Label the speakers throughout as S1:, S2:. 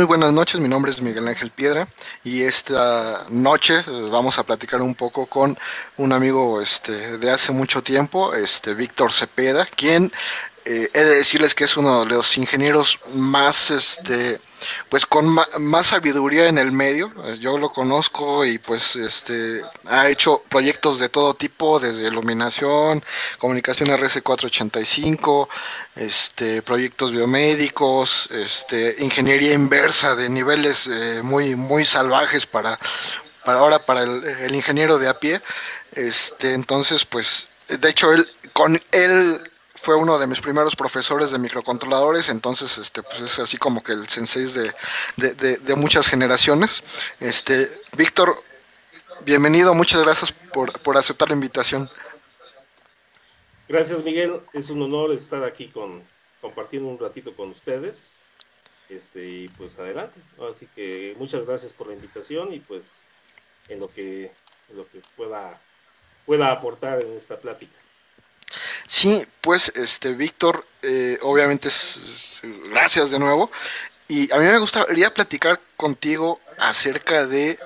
S1: Muy buenas noches. Mi nombre es Miguel Ángel Piedra y esta noche eh, vamos a platicar un poco con un amigo este, de hace mucho tiempo, este, Víctor Cepeda, quien eh, he de decirles que es uno de los ingenieros más este, pues con más sabiduría en el medio. Yo lo conozco y pues este ha hecho proyectos de todo tipo, desde iluminación, comunicación RC485, este proyectos biomédicos, este ingeniería inversa de niveles eh, muy muy salvajes para para ahora para el, el ingeniero de a pie. Este, entonces pues de hecho él con él fue uno de mis primeros profesores de microcontroladores, entonces este, pues es así como que el sensei de, de, muchas generaciones. Este, Víctor, bienvenido, muchas gracias por, por, aceptar la invitación.
S2: Gracias Miguel, es un honor estar aquí con, compartiendo un ratito con ustedes. Este, y pues adelante. Así que muchas gracias por la invitación y pues en lo que, en lo que pueda, pueda aportar en esta plática.
S1: Sí, pues, este, Víctor, eh, obviamente, gracias de nuevo. Y a mí me gustaría platicar contigo acerca de,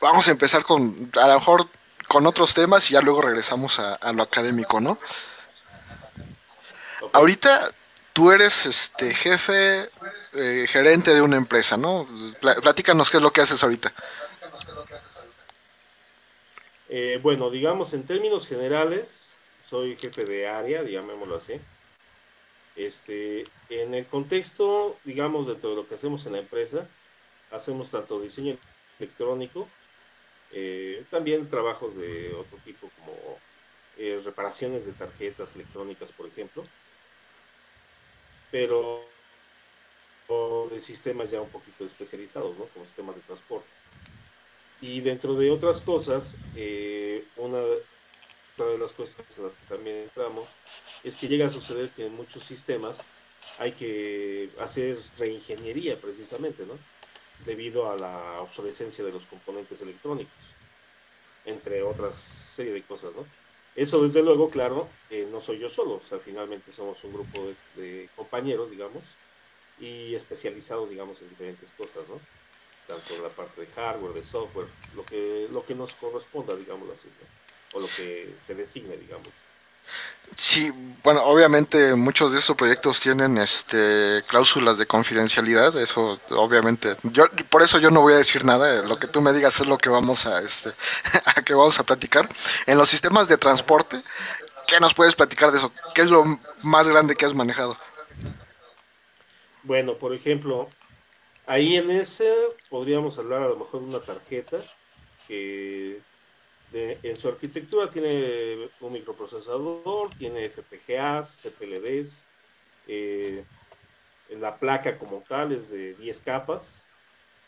S1: vamos a empezar con, a lo mejor con otros temas y ya luego regresamos a, lo académico, ¿no? Ahorita tú eres este jefe, eh, gerente de una empresa, ¿no? Platícanos qué es lo que haces ahorita.
S2: Eh, bueno, digamos en términos generales, soy jefe de área, llamémoslo así. Este, en el contexto, digamos, de todo lo que hacemos en la empresa, hacemos tanto diseño electrónico, eh, también trabajos de otro tipo como eh, reparaciones de tarjetas electrónicas, por ejemplo, pero de sistemas ya un poquito especializados, ¿no? Como sistemas de transporte. Y dentro de otras cosas, eh, una una de las cuestiones en las que también entramos es que llega a suceder que en muchos sistemas hay que hacer reingeniería precisamente, ¿no? Debido a la obsolescencia de los componentes electrónicos, entre otras serie de cosas, ¿no? Eso desde luego, claro, eh, no soy yo solo, o sea, finalmente somos un grupo de, compañeros, digamos, y especializados, digamos, en diferentes cosas, ¿no? Tanto la parte de hardware, de software, lo que, lo que nos corresponda, digamos así, ¿no? O lo que se designe, digamos.
S1: Sí, bueno, obviamente muchos de estos proyectos tienen este cláusulas de confidencialidad, eso obviamente. Yo por eso yo no voy a decir nada, lo que tú me digas es lo que vamos a este a que vamos a platicar. En los sistemas de transporte, ¿qué nos puedes platicar de eso? ¿Qué es lo más grande que has manejado?
S2: Bueno, por ejemplo, ahí en ese podríamos hablar a lo mejor de una tarjeta que en su arquitectura tiene un microprocesador, tiene FPGAs, CPLDs, eh, la placa como tal es de 10 capas,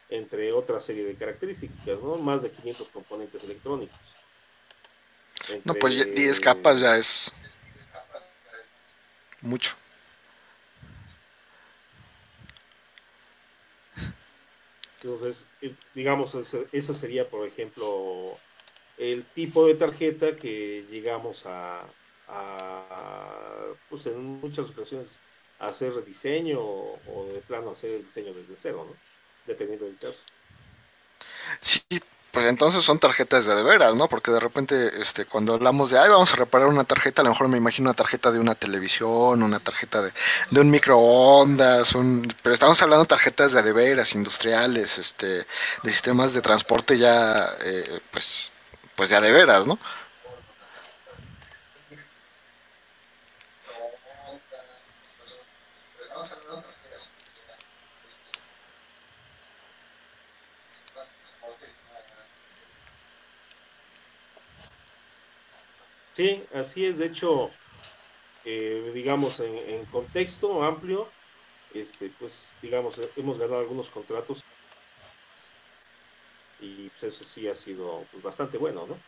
S2: entre otra serie de características, ¿no? Más de 500 componentes electrónicos.
S1: no, pues 10 capas ya es mucho.
S2: Entonces, eh, digamos, esa sería, por ejemplo, el tipo de tarjeta que llegamos a, pues en muchas ocasiones hacer rediseño o, de plano hacer el diseño desde cero, ¿no? Dependiendo del caso.
S1: Sí, pues entonces son tarjetas de, de veras, ¿no? Porque de repente, este, cuando hablamos de, ay, vamos a reparar una tarjeta, a lo mejor me imagino una tarjeta de una televisión, una tarjeta de, de un microondas, un, pero estamos hablando de tarjetas de, de veras, industriales, este, de sistemas de transporte ya, eh, pues, pues ya de veras, ¿no?
S2: Sí, así es. De hecho, eh, digamos, en, contexto amplio, este, pues, digamos, hemos ganado algunos contratos y pues eso sí ha sido pues, bastante bueno, ¿no?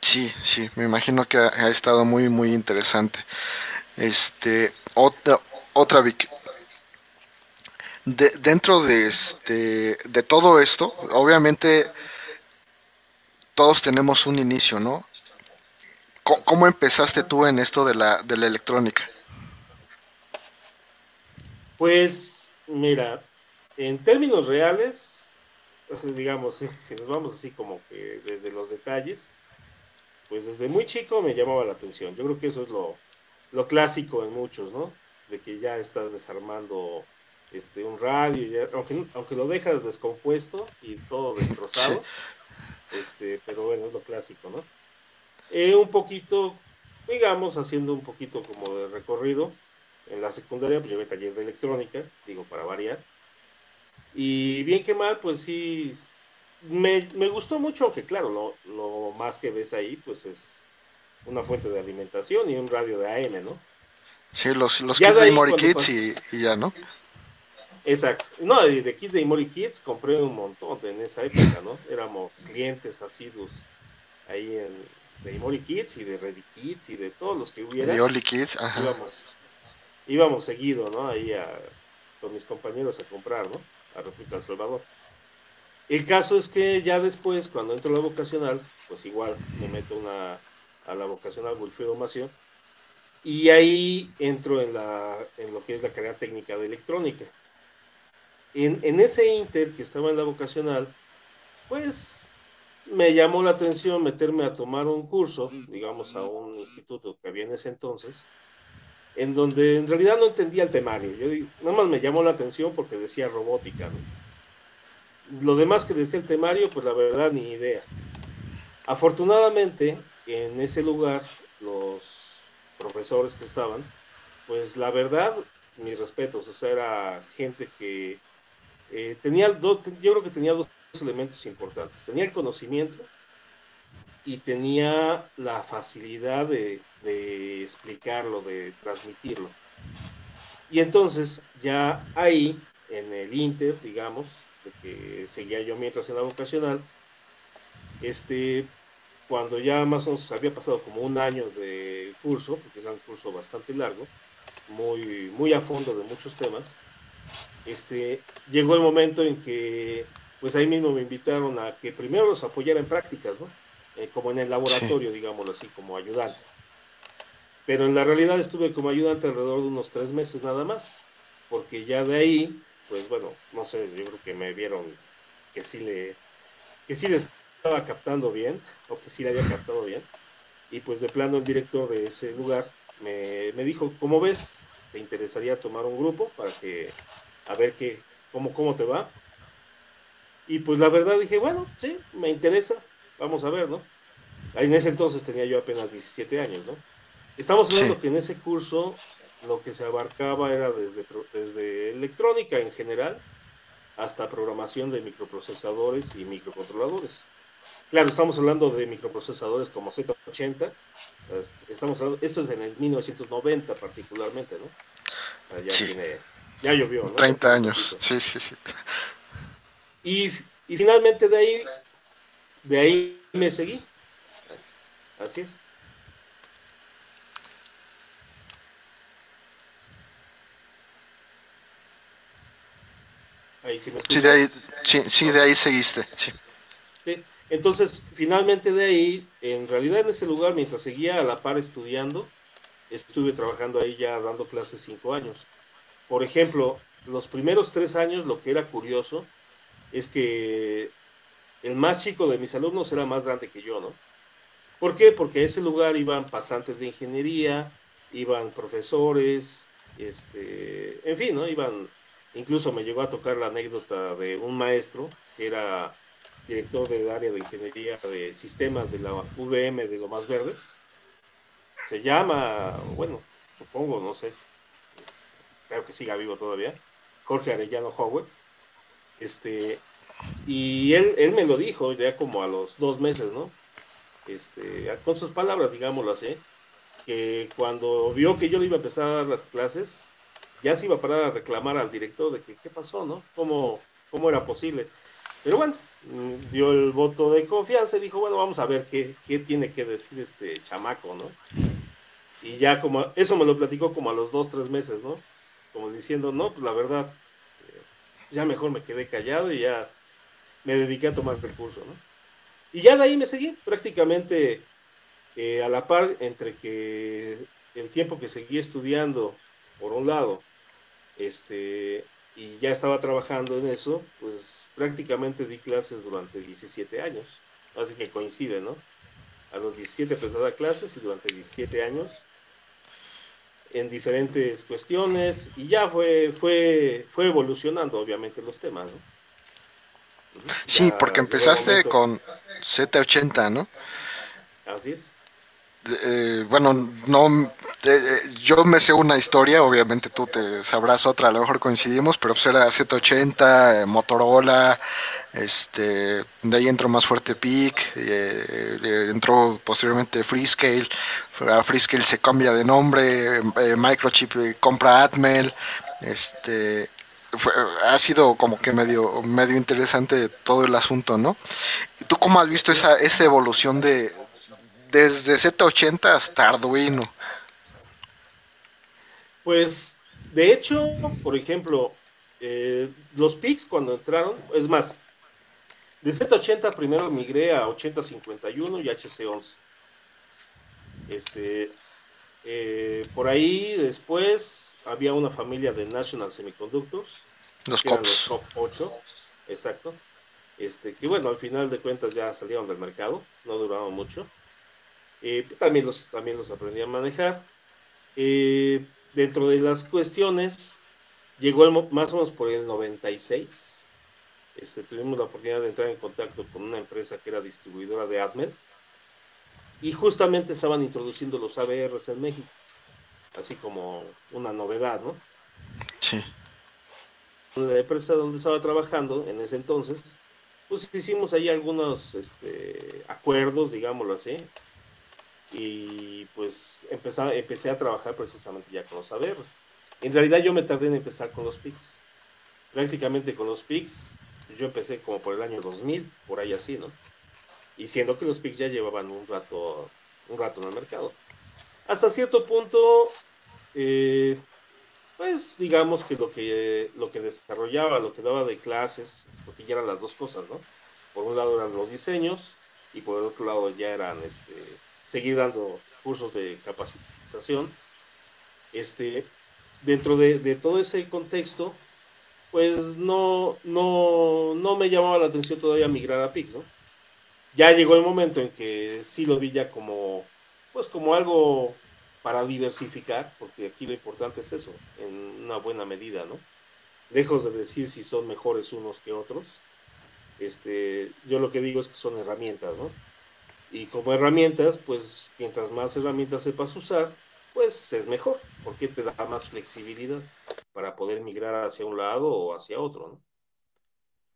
S1: Sí, sí, me imagino que ha, estado muy, muy interesante. Este, otra, otra Vic. De, dentro de este, de todo esto, obviamente todos tenemos un inicio, ¿no? ¿Cómo, empezaste tú en esto de la, de la electrónica?
S2: Pues Mira, en términos reales, digamos, si nos vamos así como que desde los detalles, pues desde muy chico me llamaba la atención. Yo creo que eso es lo, lo clásico en muchos, ¿no? De que ya estás desarmando este un radio, aunque, aunque lo dejas descompuesto y todo destrozado, este, pero bueno, es lo clásico, ¿no? Eh, un poquito, digamos, haciendo un poquito como de recorrido, en la secundaria pues llevé taller de electrónica, digo, para variar, y bien que mal, pues sí, me, me gustó mucho, aunque claro, lo, lo más que ves ahí, pues es una fuente de alimentación y un radio de AM, ¿no?
S1: Sí, los, los Kids de, Imori Kids y, ya, ¿no?
S2: Exacto. No, de Kids de Imori Kids compré un montón en esa época, ¿no? Éramos clientes asiduos ahí en, de Imori Kids y de Ready Kids y de todos los que hubiera.
S1: De Kids, ajá.
S2: Íbamos, íbamos seguido, ¿no? Ahí a, con mis compañeros a comprar, ¿no? A El Salvador. El caso es que ya después, cuando entro a la vocacional, pues igual me meto una a la vocacional Wilfredo Mación, y ahí entro en, la, en lo que es la carrera técnica de electrónica. En, en ese inter que estaba en la vocacional, pues me llamó la atención meterme a tomar un curso, digamos, a un instituto que había en ese entonces, en donde en realidad no entendía el temario. Yo nada más me llamó la atención porque decía robótica. Lo demás que decía el temario, pues la verdad ni idea. Afortunadamente, en ese lugar, los profesores que estaban, pues la verdad, mis respetos, o sea, era gente que eh, tenía, dos, yo creo que tenía dos elementos importantes. Tenía el conocimiento y tenía la facilidad de, de explicarlo, de transmitirlo. Y entonces ya ahí, en el Inter, digamos, de que seguía yo mientras en la vocacional, este, cuando ya más o menos había pasado como un año de curso, porque es un curso bastante largo, muy, muy a fondo de muchos temas, este, llegó el momento en que, pues ahí mismo me invitaron a que primero los apoyara en prácticas, ¿no? Eh, como en el laboratorio, digámoslo así, como ayudante. Pero en la realidad estuve como ayudante alrededor de unos tres meses nada más, porque ya de ahí, pues bueno, no sé, yo creo que me vieron que sí le, que sí les estaba captando bien, o que sí la había captado bien. Y pues de plano el director de ese lugar me, dijo, ¿cómo ves? ¿Te interesaría tomar un grupo para que, a ver qué, cómo, cómo te va? Y pues la verdad dije, bueno, sí, me interesa, vamos a ver, ¿no? En ese entonces tenía yo apenas 17 años, ¿no? Estamos hablando que en ese curso lo que se abarcaba era desde, desde electrónica en general hasta programación de microprocesadores y microcontroladores. Claro, estamos hablando de microprocesadores como Z80. Este, estamos hablando, esto es en el 1990 particularmente, ¿no? Ya, tiene, ya llovió, ¿no?
S1: 30 años, sí, sí, sí.
S2: Y, y finalmente de ahí, de ahí me seguí. Así es.
S1: Ahí sí, me sí, de ahí, sí, sí, de ahí seguiste. Sí.
S2: sí. Entonces, finalmente de ahí, en realidad en ese lugar, mientras seguía a la par estudiando, estuve trabajando ahí ya dando clases cinco años. Por ejemplo, los primeros tres años lo que era curioso es que el más chico de mis alumnos era más grande que yo, ¿no? ¿Por qué? Porque a ese lugar iban pasantes de ingeniería, iban profesores, este, en fin, ¿no? Iban, incluso me llegó a tocar la anécdota de un maestro que era director del área de ingeniería de sistemas de la VM de Lomas Verdes. Se llama, bueno, supongo, no sé, espero que siga vivo todavía, Jorge Arellano Howard. Este, y él, él me lo dijo ya como a los dos meses, ¿no? Este, con sus palabras, digámoslo así, que cuando vio que yo le iba a empezar a dar las clases, ya se iba a parar a reclamar al director de que qué pasó, ¿no? ¿Cómo, cómo era posible? Pero bueno, dio el voto de confianza y dijo, bueno, vamos a ver qué, qué tiene que decir este chamaco, ¿no? Y ya como, eso me lo platicó como a los dos, tres meses, ¿no? Como diciendo, no, pues la verdad, este, ya mejor me quedé callado y ya me dediqué a tomar el curso, ¿no? Y ya de ahí me seguí prácticamente eh, a la par entre que el tiempo que seguí estudiando, por un lado, este, y ya estaba trabajando en eso, pues prácticamente di clases durante 17 años. Así que coincide, ¿no? A los 17 empecé a dar clases y durante 17 años en diferentes cuestiones y ya fue, fue, fue evolucionando obviamente los temas, ¿no?
S1: Sí, porque empezaste con Z80, ¿no?
S2: Así es.
S1: Eh, bueno, no, eh, yo me sé una historia, obviamente tú te sabrás otra, a lo mejor coincidimos, pero pues era Z80, eh, Motorola, este, de ahí entró más fuerte Peak, entró posteriormente Freescale, Freescale se cambia de nombre, Microchip compra Atmel, este, ha sido como que medio, medio interesante todo el asunto, ¿no? ¿Tú cómo has visto esa, esa evolución de, desde Z80 hasta Arduino.
S2: Pues, de hecho, por ejemplo, eh, los PICs cuando entraron, es más, de Z80 primero migré a 8051 y HC11. Este, eh, por ahí después había una familia de National Semiconductors.
S1: Los COPS.
S2: Los 8, exacto. Este, que bueno, al final de cuentas ya salieron del mercado, no duraron mucho. Eh, también, los, también los aprendí a manejar. Eh, dentro de las cuestiones, llegó más o menos por el 96. Este, tuvimos la oportunidad de entrar en contacto con una empresa que era distribuidora de Atmel y justamente estaban introduciendo los ABRs en México, así como una novedad, ¿no?
S1: Sí.
S2: La empresa donde estaba trabajando en ese entonces, pues hicimos ahí algunos este, acuerdos, digámoslo así, y pues empecé, empecé a trabajar precisamente ya con los saberes. En realidad yo me tardé en empezar con los PICs. Prácticamente con los PICs, yo empecé como por el año 2000, por ahí así, ¿no? Y siendo que los PICs ya llevaban un rato, un rato en el mercado. Hasta cierto punto, eh, pues digamos que lo que lo que desarrollaba, lo que daba de clases, porque ya eran las dos cosas, ¿no? Por un lado eran los diseños y por el otro lado ya eran este seguir dando cursos de capacitación. Este, dentro de, todo ese contexto, pues no, no, no me llamaba la atención todavía migrar a Pix, ¿no? Ya llegó el momento en que sí lo vi ya como, pues como algo para diversificar, porque aquí lo importante es eso, en una buena medida, ¿no? Lejos de decir si son mejores unos que otros, este, yo lo que digo es que son herramientas, ¿no? Y como herramientas, pues mientras más herramientas sepas usar, pues es mejor, porque te da más flexibilidad para poder migrar hacia un lado o hacia otro.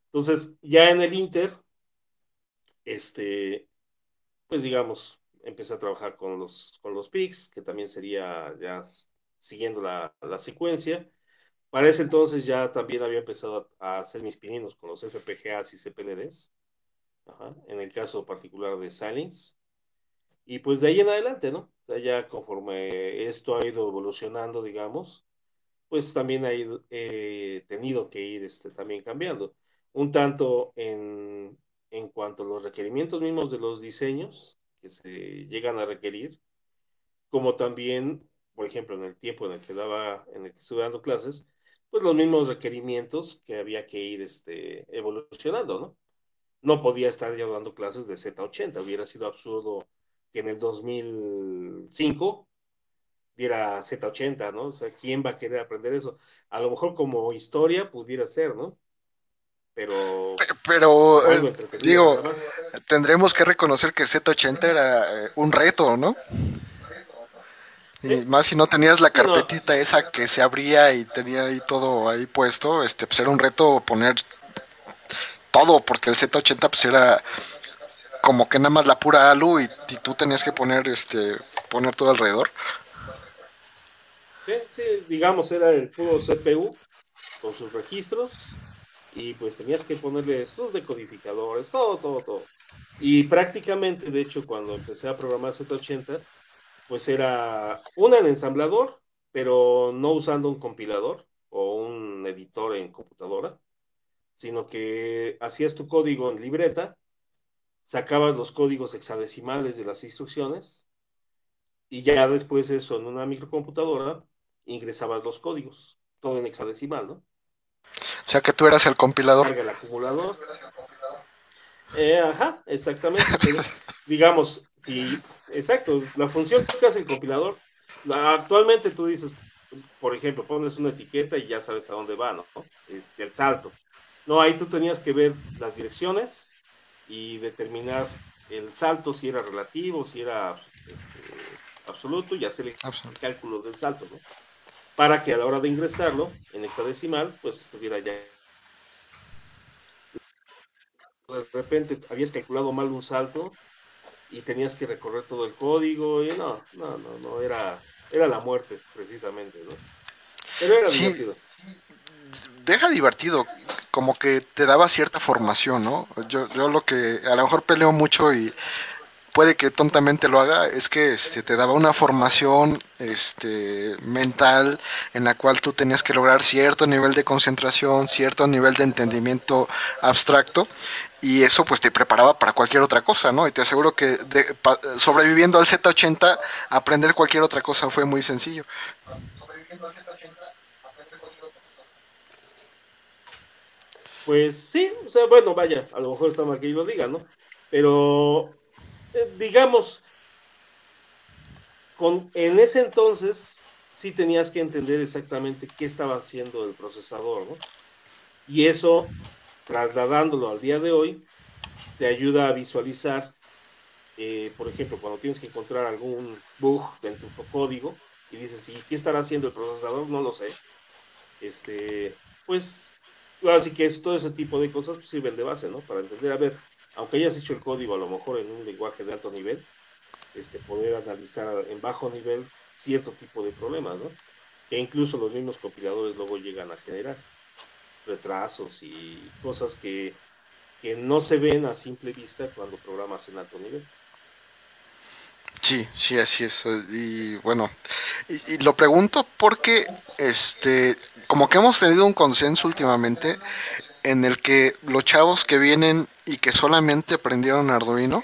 S2: Entonces, ya en el Inter, este, pues digamos, empecé a trabajar con los, con los PICs, que también sería ya siguiendo la, la secuencia. Para ese entonces ya también había empezado a, hacer mis pininos con los FPGAs y CPLDs en el caso particular de Silence. Y pues de ahí en adelante, ¿no? O sea, ya conforme esto ha ido evolucionando, digamos, pues también ha ido, eh, tenido que ir este, también cambiando. Un tanto en, en cuanto a los requerimientos mismos de los diseños que se llegan a requerir, como también, por ejemplo, en el tiempo en el que daba, en el que estuve dando clases, pues los mismos requerimientos que había que ir este, evolucionando, ¿no? No podía estar ya dando clases de Z80. Hubiera sido absurdo que en el 2005 diera Z80, ¿no? O sea, ¿quién va a querer aprender eso? A lo mejor como historia pudiera ser, ¿no? Pero...
S1: Pero, eh, digo, tendremos que reconocer que Z80 era eh, un reto, ¿no? Y más si no tenías la carpetita esa que se abría y tenía ahí todo ahí puesto, este, pues era un reto poner todo, porque el Z80 pues era como que nada más la pura alu y, tú tenías que poner este poner todo alrededor.
S2: Sí, digamos era el puro CPU con sus registros y pues tenías que ponerle sus decodificadores, todo, todo, todo. Y prácticamente, de hecho, cuando empecé a programar Z80, pues era una en ensamblador, pero no usando un compilador o un editor en computadora, sino que hacías tu código en libreta, sacabas los códigos hexadecimales de las instrucciones y ya después eso en una microcomputadora ingresabas los códigos, todo en hexadecimal, ¿no?
S1: O sea que tú eras el compilador.
S2: El acumulador. Eh, ajá, exactamente. digamos, si, exacto, la función que hace el compilador, actualmente tú dices, por ejemplo, pones una etiqueta y ya sabes a dónde va, ¿no? Este, el salto. No, ahí tú tenías que ver las direcciones y determinar el salto, si era relativo, si era este, absoluto, y hacer el, cálculo del salto, ¿no? Para que a la hora de ingresarlo en hexadecimal, pues estuviera ya. De repente habías calculado mal un salto y tenías que recorrer todo el código y no, no, no, no, era, era la muerte, precisamente, ¿no? Pero era divertido.
S1: Deja divertido, como que te daba cierta formación, ¿no? Yo, yo lo que a lo mejor peleo mucho y puede que tontamente lo haga, es que este, te daba una formación este, mental en la cual tú tenías que lograr cierto nivel de concentración, cierto nivel de entendimiento abstracto, y eso pues te preparaba para cualquier otra cosa, ¿no? Y te aseguro que sobreviviendo al Z80, aprender cualquier otra cosa fue muy sencillo.
S2: Pues sí, o sea, bueno, vaya, a lo mejor está mal que yo lo diga, ¿no? Pero eh, digamos, con, en ese entonces sí tenías que entender exactamente qué estaba haciendo el procesador, ¿no? Y eso, trasladándolo al día de hoy, te ayuda a visualizar, eh, por ejemplo, cuando tienes que encontrar algún bug en tu código y dices, ¿y qué estará haciendo el procesador? No lo sé. Este, pues, así que es, todo ese tipo de cosas pues, sirven de base, ¿no? Para entender, a ver, aunque hayas hecho el código a lo mejor en un lenguaje de alto nivel, este, poder analizar en bajo nivel cierto tipo de problemas, ¿no? Que incluso los mismos compiladores luego llegan a generar retrasos y cosas que, no se ven a simple vista cuando programas en alto nivel.
S1: Sí, sí, así es. Y bueno, y, lo pregunto porque, este, como que hemos tenido un consenso últimamente en el que los chavos que vienen y que solamente aprendieron Arduino,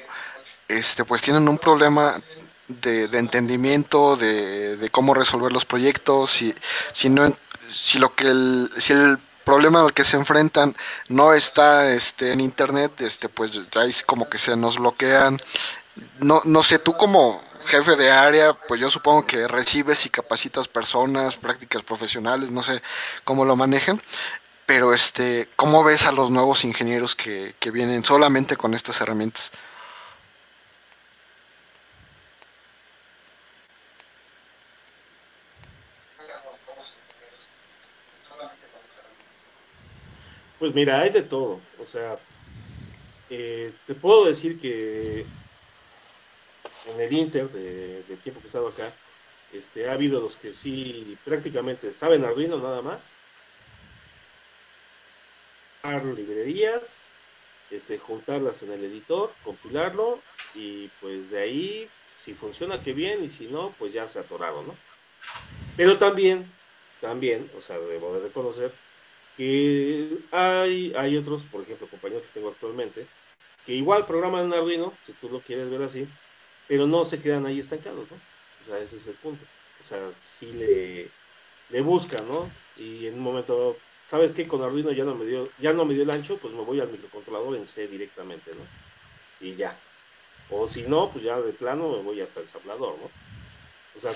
S1: este, pues tienen un problema de, entendimiento, de, cómo resolver los proyectos, si, si, no, si, lo que el, si el problema al que se enfrentan no está este, en internet, este, pues ya es como que se nos bloquean. No, no sé, tú como jefe de área, pues yo supongo que recibes y capacitas personas, prácticas profesionales, no sé cómo lo manejen, pero este, ¿cómo ves a los nuevos ingenieros que, vienen solamente con estas herramientas?
S2: Pues mira, hay de todo. O sea, eh, te puedo decir que en el Inter de, tiempo que he estado acá, este, ha habido los que sí prácticamente saben Arduino nada más librerías, este, juntarlas en el editor, compilarlo y pues de ahí, si funciona, que bien, y si no, pues ya se atoraron, ¿no? Pero también, también, o sea, debo de reconocer que hay, hay otros, por ejemplo, compañeros que tengo actualmente, que igual programan en Arduino, si tú lo quieres ver así, pero no se quedan ahí estancados, ¿no? O sea, ese es el punto. O sea, sí le, le buscan, ¿no? Y en un momento ¿sabes qué? Con Arduino ya no me dio, ya no me dio el ancho, pues me voy al microcontrolador en C directamente, ¿no? Y ya. O si no, pues ya de plano me voy hasta el ensamblador, ¿no? O sea,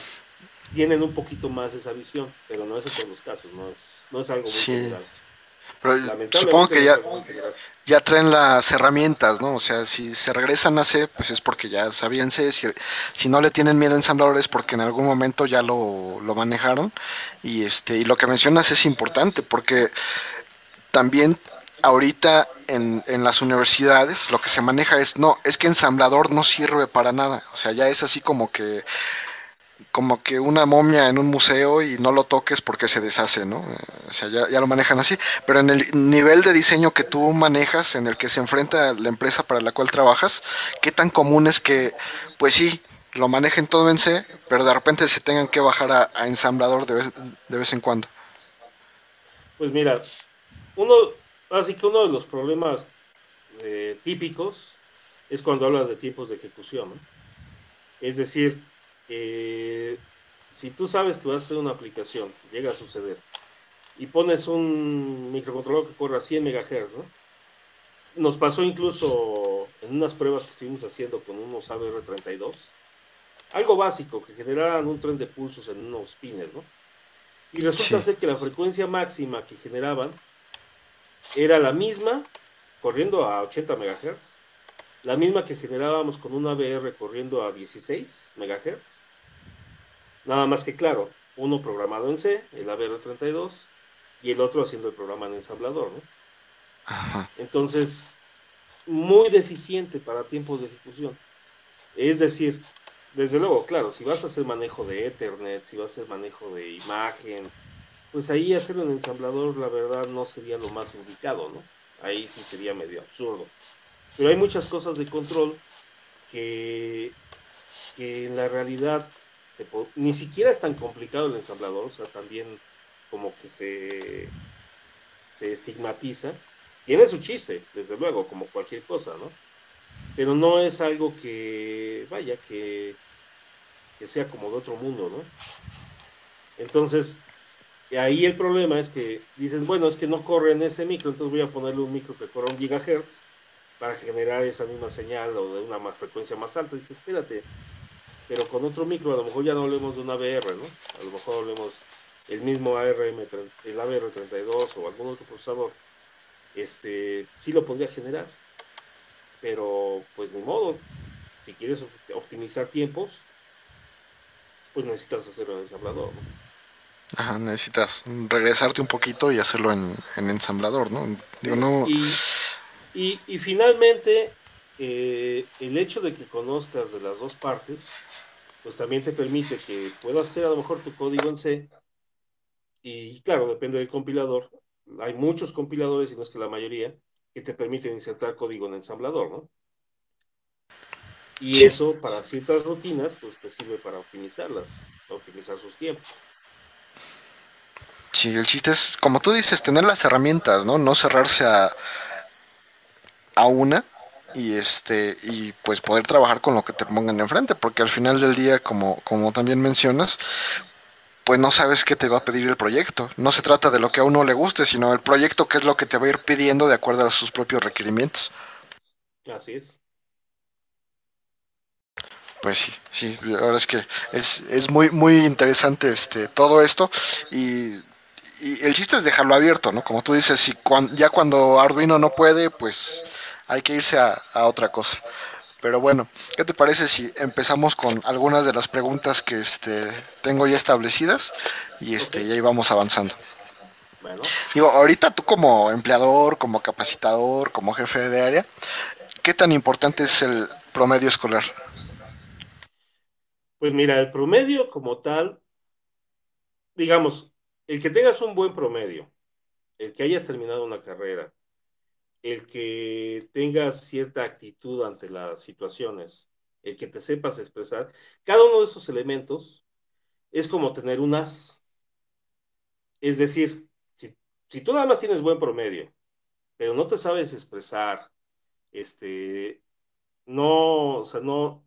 S2: tienen un poquito más esa visión, pero no es en todos los casos, no es, no es algo muy general.
S1: Pero supongo que ya, ya traen las herramientas, ¿no? O sea, si se regresan a C, pues es porque ya sabían C. Si, no le tienen miedo a ensambladores, porque en algún momento ya lo, lo manejaron. Y, este, y lo que mencionas es importante, porque también ahorita en, en, las universidades lo que se maneja es, no, es que ensamblador no sirve para nada. O sea, ya es así como que como que una momia en un museo y no lo toques porque se deshace, ¿no? O sea, ya, ya, lo manejan así. Pero en el nivel de diseño que tú manejas, en el que se enfrenta la empresa para la cual trabajas, ¿qué tan común es que, pues sí, lo manejen todo en C, pero de repente se tengan que bajar a, ensamblador de vez, de vez en cuando?
S2: Pues mira, uno, así que uno de los problemas eh, típicos es cuando hablas de tiempos de ejecución, ¿no? Es decir, eh, si tú sabes que vas a hacer una aplicación, llega a suceder, y pones un microcontrolador que corra a 100 MHz, ¿no? Nos pasó incluso en unas pruebas que estuvimos haciendo con unos ABR32, algo básico, que generaran un tren de pulsos en unos pines, ¿no? Y resulta ser que la frecuencia máxima que generaban era la misma, corriendo a 80 MHz, la misma que generábamos con un ABR corriendo a 16 MHz. Nada más que claro, uno programado en C, el ABR32, y el otro haciendo el programa en ensamblador, ¿no? Entonces, muy deficiente para tiempos de ejecución. Es decir, desde luego, claro, si vas a hacer manejo de Ethernet, si vas a hacer manejo de imagen, pues ahí hacerlo en ensamblador, la verdad, no sería lo más indicado, ¿no? Ahí sí sería medio absurdo. Pero hay muchas cosas de control que, que en la realidad se ni siquiera es tan complicado el ensamblador, o sea, también como que se, se estigmatiza. Tiene su chiste, desde luego, como cualquier cosa, ¿no? Pero no es algo que, vaya, que, que sea como de otro mundo, ¿no? Entonces, ahí el problema es que dices, bueno, es que no corre en ese micro, entonces voy a ponerle un micro que corra un gigahertz para generar esa misma señal o de una más frecuencia más alta. Dices, espérate, pero con otro micro a lo mejor ya no hablemos de una VR, ¿no? A lo mejor hablemos el mismo ARM, el ABR32 o algún otro procesador, este, sí lo podría generar. Pero, pues ni modo. Si quieres optimizar tiempos, pues necesitas hacerlo en ensamblador, ¿no?
S1: Ajá, necesitas regresarte un poquito y hacerlo en, ensamblador, ¿no? Digo, no...
S2: Y, y, finalmente, eh, el hecho de que conozcas de las dos partes, pues también te permite que puedas hacer a lo mejor tu código en C y claro, depende del compilador. Hay muchos compiladores, y no es que la mayoría, que te permiten insertar código en ensamblador, ¿no? Y eso para ciertas rutinas, pues te sirve para optimizarlas, optimizar sus tiempos.
S1: Sí, el chiste es, como tú dices, tener las herramientas, ¿no? No cerrarse a, a una y este y pues poder trabajar con lo que te pongan enfrente, porque al final del día, como, como también mencionas, pues no sabes qué te va a pedir el proyecto. No se trata de lo que a uno le guste, sino el proyecto que es lo que te va a ir pidiendo de acuerdo a sus propios requerimientos.
S2: Así es.
S1: Pues sí, sí, la verdad es que es, es muy, muy interesante este, todo esto y, y, el chiste es dejarlo abierto, ¿no? Como tú dices, si ya cuando Arduino no puede, pues hay que irse a, a otra cosa. Pero bueno, ¿qué te parece si empezamos con algunas de las preguntas que este, tengo ya establecidas y este, ya íbamos avanzando? Bueno. Digo, ahorita tú como empleador, como capacitador, como jefe de área, ¿qué tan importante es el promedio escolar?
S2: Pues mira, el promedio como tal, digamos, el que tengas un buen promedio, el que hayas terminado una carrera, el que tengas cierta actitud ante las situaciones, el que te sepas expresar, cada uno de esos elementos es como tener un as. Es decir, si, tú nada más tienes buen promedio, pero no te sabes expresar, este, no, o sea, no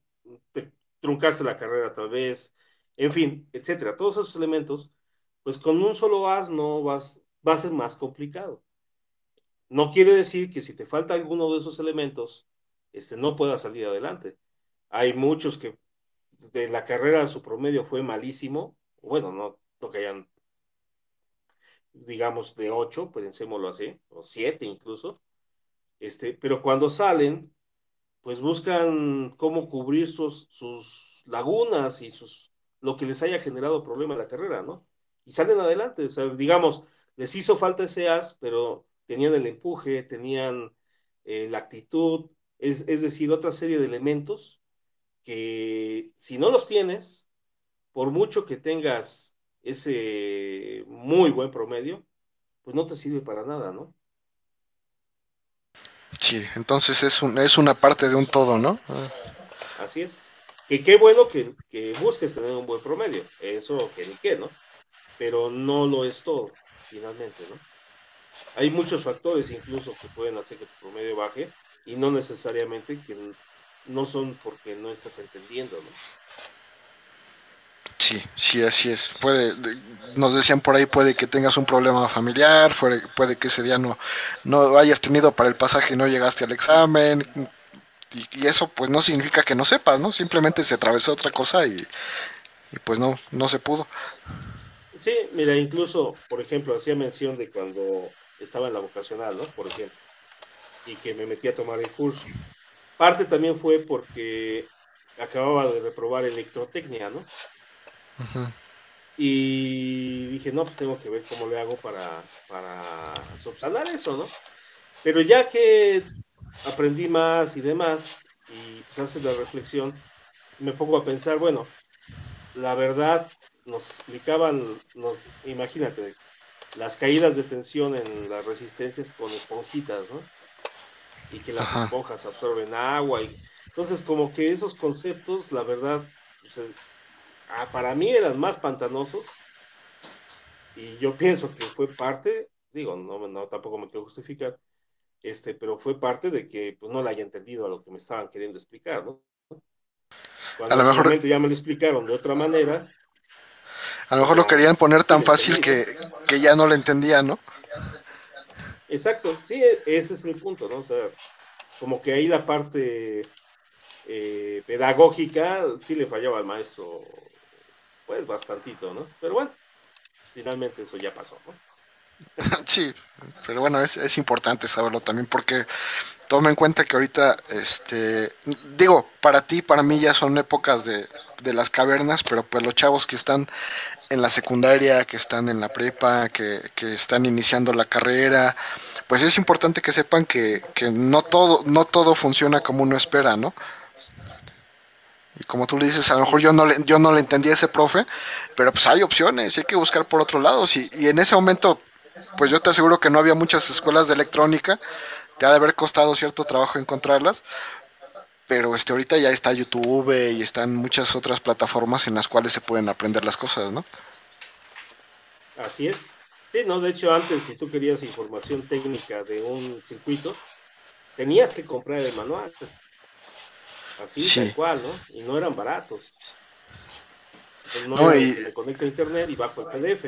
S2: te truncaste la carrera tal vez, en fin, etcétera, todos esos elementos, pues con un solo as no vas, va a ser más complicado. No quiere decir que si te falta alguno de esos elementos, este, no puedas salir adelante. Hay muchos que de la carrera su promedio fue malísimo, bueno, no, no que hayan, digamos, de 8, pensémoslo así, o 7 incluso, este, pero cuando salen, pues buscan cómo cubrir sus, sus lagunas y sus, lo que les haya generado problema en la carrera, ¿no? Y salen adelante, o sea, digamos, les hizo falta ese as, pero tenían el empuje, tenían eh, la actitud, es, decir, otra serie de elementos que si no los tienes, por mucho que tengas ese muy buen promedio, pues no te sirve para nada, ¿no?
S1: Sí, entonces es, un, es una parte de un todo, ¿no?
S2: Así es. Que qué bueno que, que, busques tener un buen promedio, eso que ni qué, ¿no? Pero no lo es todo, finalmente, ¿no? Hay muchos factores incluso que pueden hacer que tu promedio baje y no necesariamente que no son porque no estás entendiendo, ¿no?
S1: sí, sí, así es. Puede, nos decían por ahí, puede que tengas un problema familiar, puede, que ese día no, no hayas tenido para el pasaje y no llegaste al examen. Y, eso pues no significa que no sepas, ¿no? Simplemente se atravesó otra cosa y, y pues no, no se pudo.
S2: Sí, mira, incluso, por ejemplo, hacía mención de cuando estaba en la vocacional, ¿no? Por ejemplo, y que me metí a tomar el curso. Parte también fue porque acababa de reprobar electrotecnia, ¿no? Y dije, no, pues tengo que ver cómo le hago para, para subsanar eso, ¿no? Pero ya que aprendí más y demás, y pues hace la reflexión, me pongo a pensar, bueno, la verdad nos explicaban, nos, imagínate, las caídas de tensión en las resistencias con esponjitas, ¿no? Y que las esponjas absorben agua. Y, entonces, como que esos conceptos, la verdad, pues, ah, para mí eran más pantanosos. Y yo pienso que fue parte, digo, no, no tampoco me quiero justificar, este, pero fue parte de que pues, no la haya entendido a lo que me estaban queriendo explicar, ¿no? Cuando a lo mejor ya me lo explicaron de otra manera,
S1: a lo mejor lo querían poner tan fácil que, ya no lo entendían, ¿no?
S2: Exacto, sí, ese es el punto, ¿no? O sea, como que ahí la parte eh, pedagógica sí le fallaba al maestro, pues bastantito, ¿no? Pero bueno, finalmente eso ya pasó, ¿no?
S1: Sí, pero bueno, es, es importante saberlo también porque toma en cuenta que ahorita, este, digo, para ti, para mí ya son épocas de, de las cavernas, pero pues los chavos que están en la secundaria, que están en la prepa, que, están iniciando la carrera, pues es importante que sepan que, no todo, no todo funciona como uno espera, ¿no? Y como tú le dices, a lo mejor yo no le, yo no le entendí a ese profe, pero pues hay opciones, hay que buscar por otro lado. y en ese momento, pues yo te aseguro que no había muchas escuelas de electrónica, te ha de haber costado cierto trabajo encontrarlas, pero este ahorita ya está YouTube y están muchas otras plataformas en las cuales se pueden aprender las cosas, ¿no?
S2: Así es. Sí, no, de hecho antes si tú querías información técnica de un circuito, tenías que comprar el manual. Así, tal cual, ¿no? Y no eran baratos. no, y... me conecto a internet y bajo el PDF.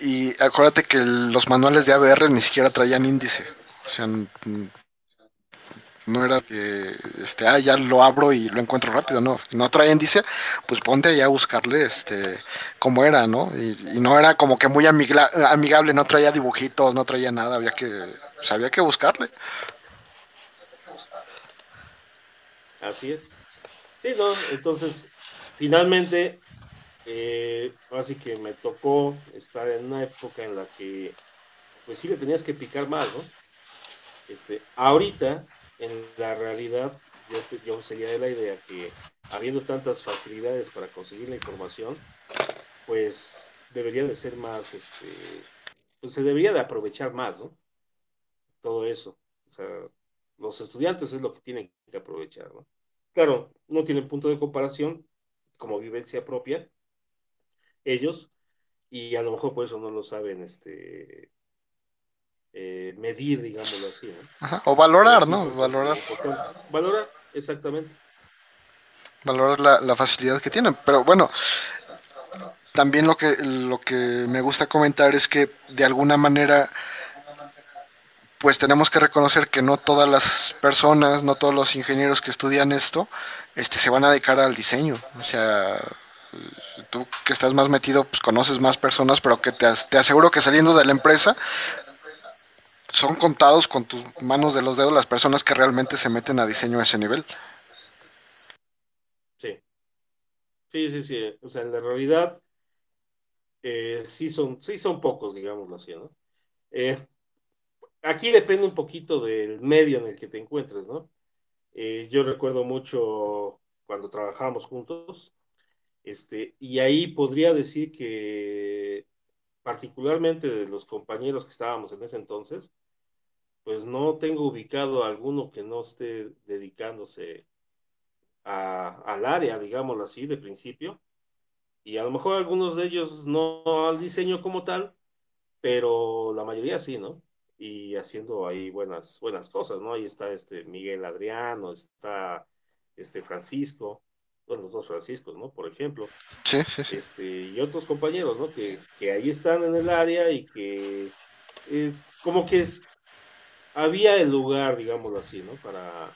S1: Y acuérdate que los manuales de ABR ni siquiera traían índice. O sea, no era que este ah ya lo abro y lo encuentro rápido no no trae índice pues ponte allá a buscarle este cómo era no y, no era como que muy amigable no traía dibujitos no traía nada había que pues, había que buscarle.
S2: Así es. Sí no entonces finalmente eh, así que me tocó estar en una época en la que pues sí le tenías que picar más no este ahorita en la realidad yo, sería de la idea que habiendo tantas facilidades para conseguir la información, pues debería de ser más, este, pues se debería de aprovechar más, ¿no? Todo eso. O sea, los estudiantes es lo que tienen que aprovechar, ¿no? Claro, no tienen punto de comparación como vivencia propia, ellos, y a lo mejor por eso no lo saben, este, eh, medir, digámoslo así.
S1: O valorar, ¿no? Valorar.
S2: Valorar, exactamente.
S1: Valorar la, facilidad que tienen. Pero bueno, también lo que, lo que me gusta comentar es que de alguna manera pues tenemos que reconocer que no todas las personas, no todos los ingenieros que estudian esto, este, se van a dedicar al diseño. O sea, tú que estás más metido, pues conoces más personas, pero que te, te aseguro que saliendo de la empresa, son contados con tus manos de los dedos las personas que realmente se meten a diseño a ese nivel.
S2: Sí. Sí, sí, sí. O sea, en la realidad, eh, sí, son, sí son pocos, digámoslo así, ¿no? Eh, aquí depende un poquito del medio en el que te encuentres, ¿no? Eh, yo recuerdo mucho cuando trabajábamos juntos, este, y ahí podría decir que particularmente de los compañeros que estábamos en ese entonces, pues no tengo ubicado a alguno que no esté dedicándose al área, digámoslo así, de principio. Y a lo mejor algunos de ellos no al diseño como tal, pero la mayoría sí, ¿no? Y haciendo ahí buenas, buenas cosas, ¿no? Ahí está este Miguel Adriano, está este Francisco, bueno, los dos Franciscos, ¿no? Por ejemplo.
S1: Sí, sí, sí.
S2: Este, y otros compañeros, ¿no? Que, que ahí están en el área y que eh, como que es, había el lugar, digámoslo así, ¿no? Para...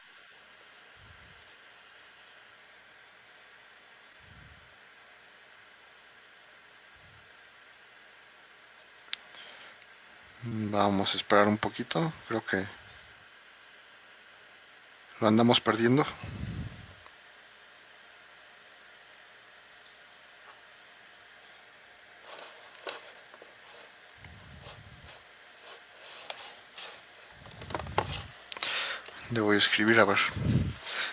S1: Vamos a esperar un poquito, creo que lo andamos perdiendo. Escribir a ver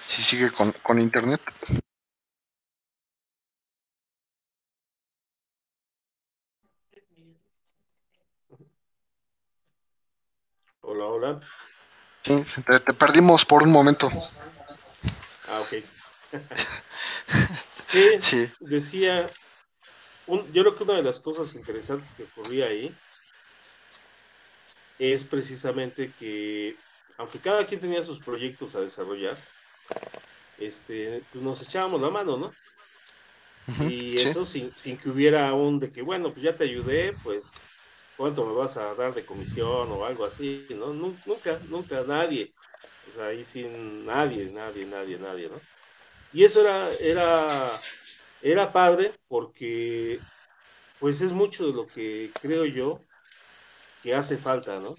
S1: si sigue con, con internet.
S2: Hola, hola.
S1: Sí, te, te perdimos por un momento.
S2: Ah, ok. sí,
S1: Sí,
S2: decía, un- yo creo que una de las cosas interesantes que ocurría ahí es precisamente que, aunque cada quien tenía sus proyectos a desarrollar, este, pues nos echábamos la mano, ¿no? Y
S1: sí,
S2: eso sin, sin que hubiera un de que, bueno, pues ya te ayudé, pues, ¿cuánto me vas a dar de comisión o algo así, ¿no? Nu- Nunca, nunca, nadie. O sea, ahí sin nadie, nadie, nadie, nadie, ¿no? Y eso era, era, era padre porque, pues, es mucho de lo que creo yo que hace falta, ¿no?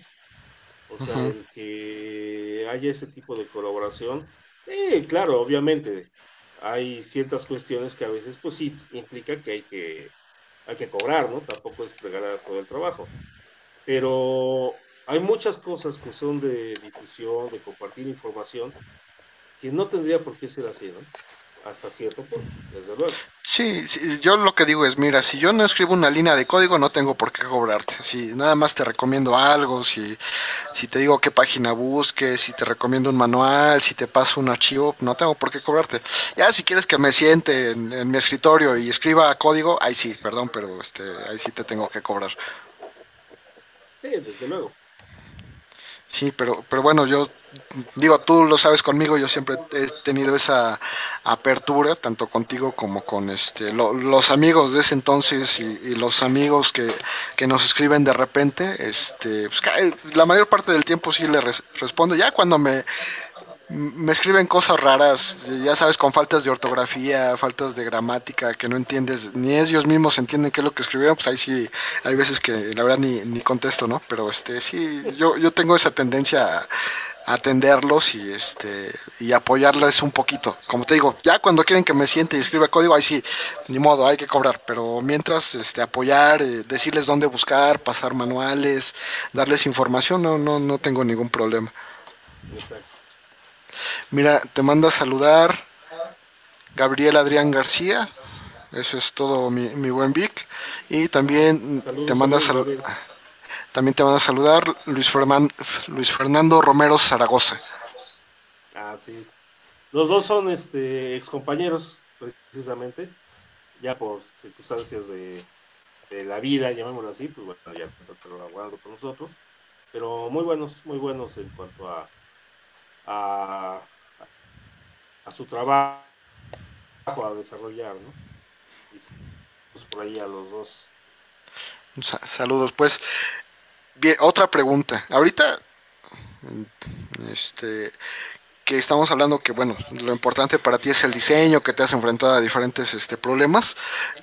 S2: O sea, el que haya ese tipo de colaboración. Sí, claro, obviamente, hay ciertas cuestiones que a veces, pues sí, implica que hay que, hay que cobrar, ¿no? Tampoco es regalar todo el trabajo. Pero hay muchas cosas que son de difusión, de compartir información, que no tendría por qué ser así, ¿no? Hasta cierto punto, desde luego.
S1: Sí, sí, yo lo que digo es, mira, si yo no escribo una línea de código, no tengo por qué cobrarte. Si nada más te recomiendo algo, si, si te digo qué página busques, si te recomiendo un manual, si te paso un archivo, no tengo por qué cobrarte. Ya si quieres que me siente en, en mi escritorio y escriba código, ahí sí, perdón, pero este, ahí sí te tengo que cobrar.
S2: Sí, desde luego.
S1: Sí, pero, pero bueno, yo digo, tú lo sabes conmigo, yo siempre he tenido esa apertura, tanto contigo como con este lo- los amigos de ese entonces y, los amigos que, que nos escriben de repente, este, pues, la mayor parte del tiempo sí le res- respondo. Ya cuando me, me escriben cosas raras, ya sabes, con faltas de ortografía, faltas de gramática, que no entiendes, ni ellos mismos entienden qué es lo que escribieron, pues ahí sí, hay veces que la verdad ni, ni contesto, ¿no? Pero este sí, yo, yo tengo esa tendencia a atenderlos y este y apoyarles un poquito. Como te digo, ya cuando quieren que me siente y escriba código, ahí sí, ni modo, hay que cobrar. Pero mientras, este, apoyar, eh, decirles dónde buscar, pasar manuales, darles información, no, no, no tengo ningún problema.
S2: Exacto.
S1: Mira, te manda a saludar Gabriel Adrián García. Eso es todo mi, mi buen Vic. Y también
S2: Saludos,
S1: te manda a saludar. También te manda a saludar Luis, Ferman- Luis Fernando Romero Zaragoza.
S2: Ah, sí. Los dos son este excompañeros, precisamente, ya por circunstancias de, de la vida, llamémoslo así, pues bueno, ya está colaborando con nosotros, pero muy buenos, muy buenos en cuanto a, a, a su trabajo a desarrollar, ¿no? Y pues por ahí a los dos.
S1: Sa- Saludos, pues. Bien, otra pregunta. Ahorita, este, que estamos hablando que, bueno, lo importante para ti es el diseño, que te has enfrentado a diferentes este, problemas.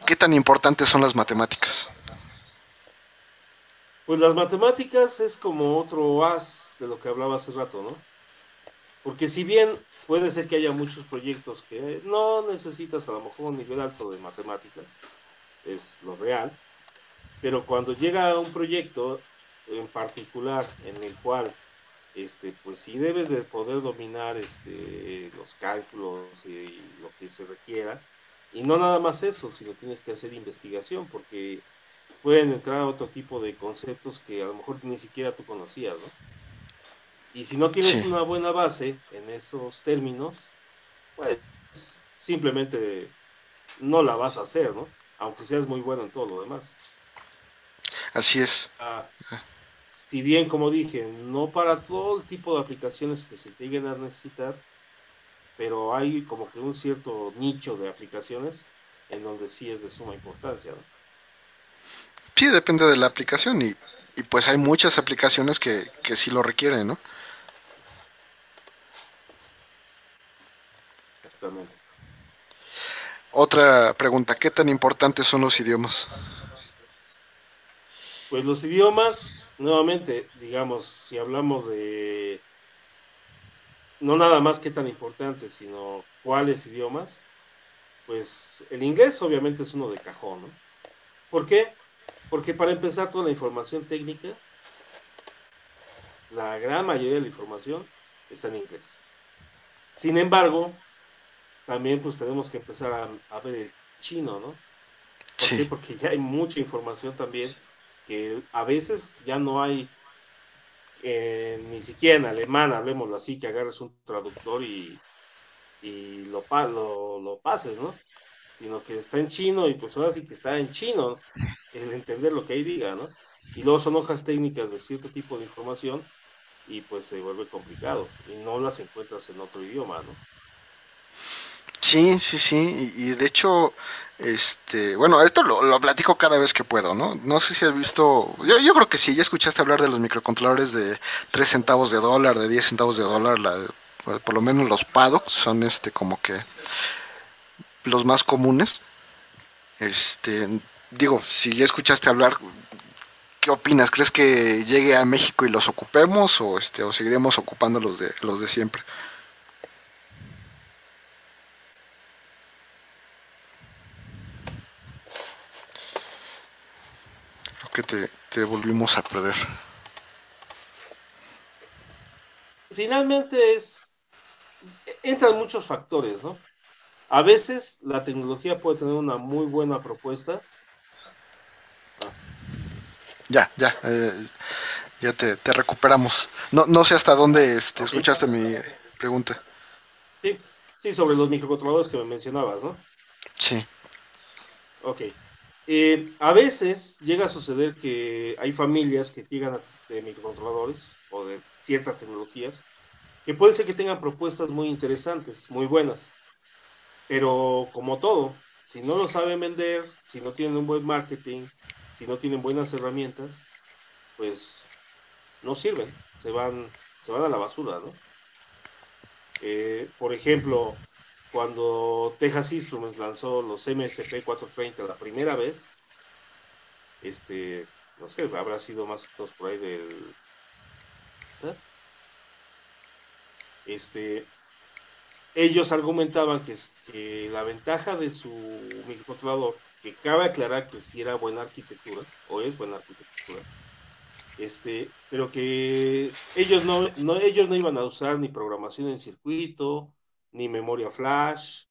S1: ¿Qué tan importantes son las matemáticas?
S2: Pues las matemáticas es como otro as de lo que hablaba hace rato, ¿no? Porque si bien puede ser que haya muchos proyectos que no necesitas a lo mejor un nivel alto de matemáticas, es lo real, pero cuando llega un proyecto en particular en el cual este pues sí debes de poder dominar este los cálculos y lo que se requiera y no nada más eso, sino tienes que hacer investigación porque pueden entrar otro tipo de conceptos que a lo mejor ni siquiera tú conocías, ¿no? Y si no tienes
S1: Sí.
S2: una buena base en esos términos, pues simplemente no la vas a hacer, ¿no? Aunque seas muy bueno en todo lo demás.
S1: Así es.
S2: Ah, si bien, como dije, no para todo el tipo de aplicaciones que se lleguen a necesitar, pero hay como que un cierto nicho de aplicaciones en donde sí es de suma importancia. ¿no?
S1: Sí, depende de la aplicación y, y pues hay muchas aplicaciones que, que sí lo requieren, ¿no?
S2: Exactamente.
S1: Otra pregunta, ¿qué tan importantes son los idiomas?
S2: Pues los idiomas, nuevamente, digamos, si hablamos de no nada más qué tan importantes, sino cuáles idiomas, pues el inglés obviamente es uno de cajón, ¿no? ¿Por qué? Porque para empezar toda la información técnica, la gran mayoría de la información está en inglés. Sin embargo, también pues tenemos que empezar a, ver el chino, ¿no? ¿Por qué? Porque ya hay mucha información también que a veces ya no hay ni siquiera en alemán, hablemoslo así, que agarres un traductor y, y lo pases, ¿no? Sino que está en chino y pues ahora sí que está en chino el entender lo que ahí diga, ¿no? Y luego son hojas técnicas de cierto tipo de información y pues se vuelve complicado y no las encuentras en otro idioma, ¿no?
S1: Sí, sí, sí, y, de hecho, este, bueno, esto lo, platico cada vez que puedo, ¿no? No sé si has visto, yo, yo creo que sí, ya escuchaste hablar de los microcontroladores de 3 centavos de dólar, de 10 centavos de dólar, la, por lo menos los PADOX son este como que los más comunes. Este, digo, si ya escuchaste hablar, ¿qué opinas? ¿Crees que llegue a México y los ocupemos o este o seguiremos ocupando los de los de siempre? Que te, volvimos a perder.
S2: Finalmente es, entran muchos factores, ¿no? A veces la tecnología puede tener una muy buena propuesta.
S1: Ya, ya, eh, ya te, recuperamos. No, no sé hasta dónde este, escuchaste mi pregunta.
S2: Sí, sí, sobre los microcontroladores que me mencionabas, ¿no?
S1: Sí.
S2: Ok. Eh, a veces llega a suceder que hay familias que llegan de microcontroladores o de ciertas tecnologías que puede ser que tengan propuestas muy interesantes, muy buenas, pero como todo, si no lo saben vender, si no tienen un buen marketing, si no tienen buenas herramientas, pues no sirven, se van, se van a la basura, ¿no? Eh, por ejemplo, cuando Texas Instruments lanzó los MSP 430 la primera vez, este, no sé, habrá sido más o menos por ahí del... Este, ellos argumentaban que, la ventaja de su microcontrolador, que cabe aclarar que si era buena arquitectura, o es buena arquitectura, este, pero que ellos no, ellos no iban a usar ni programación en circuito, ni memoria flash.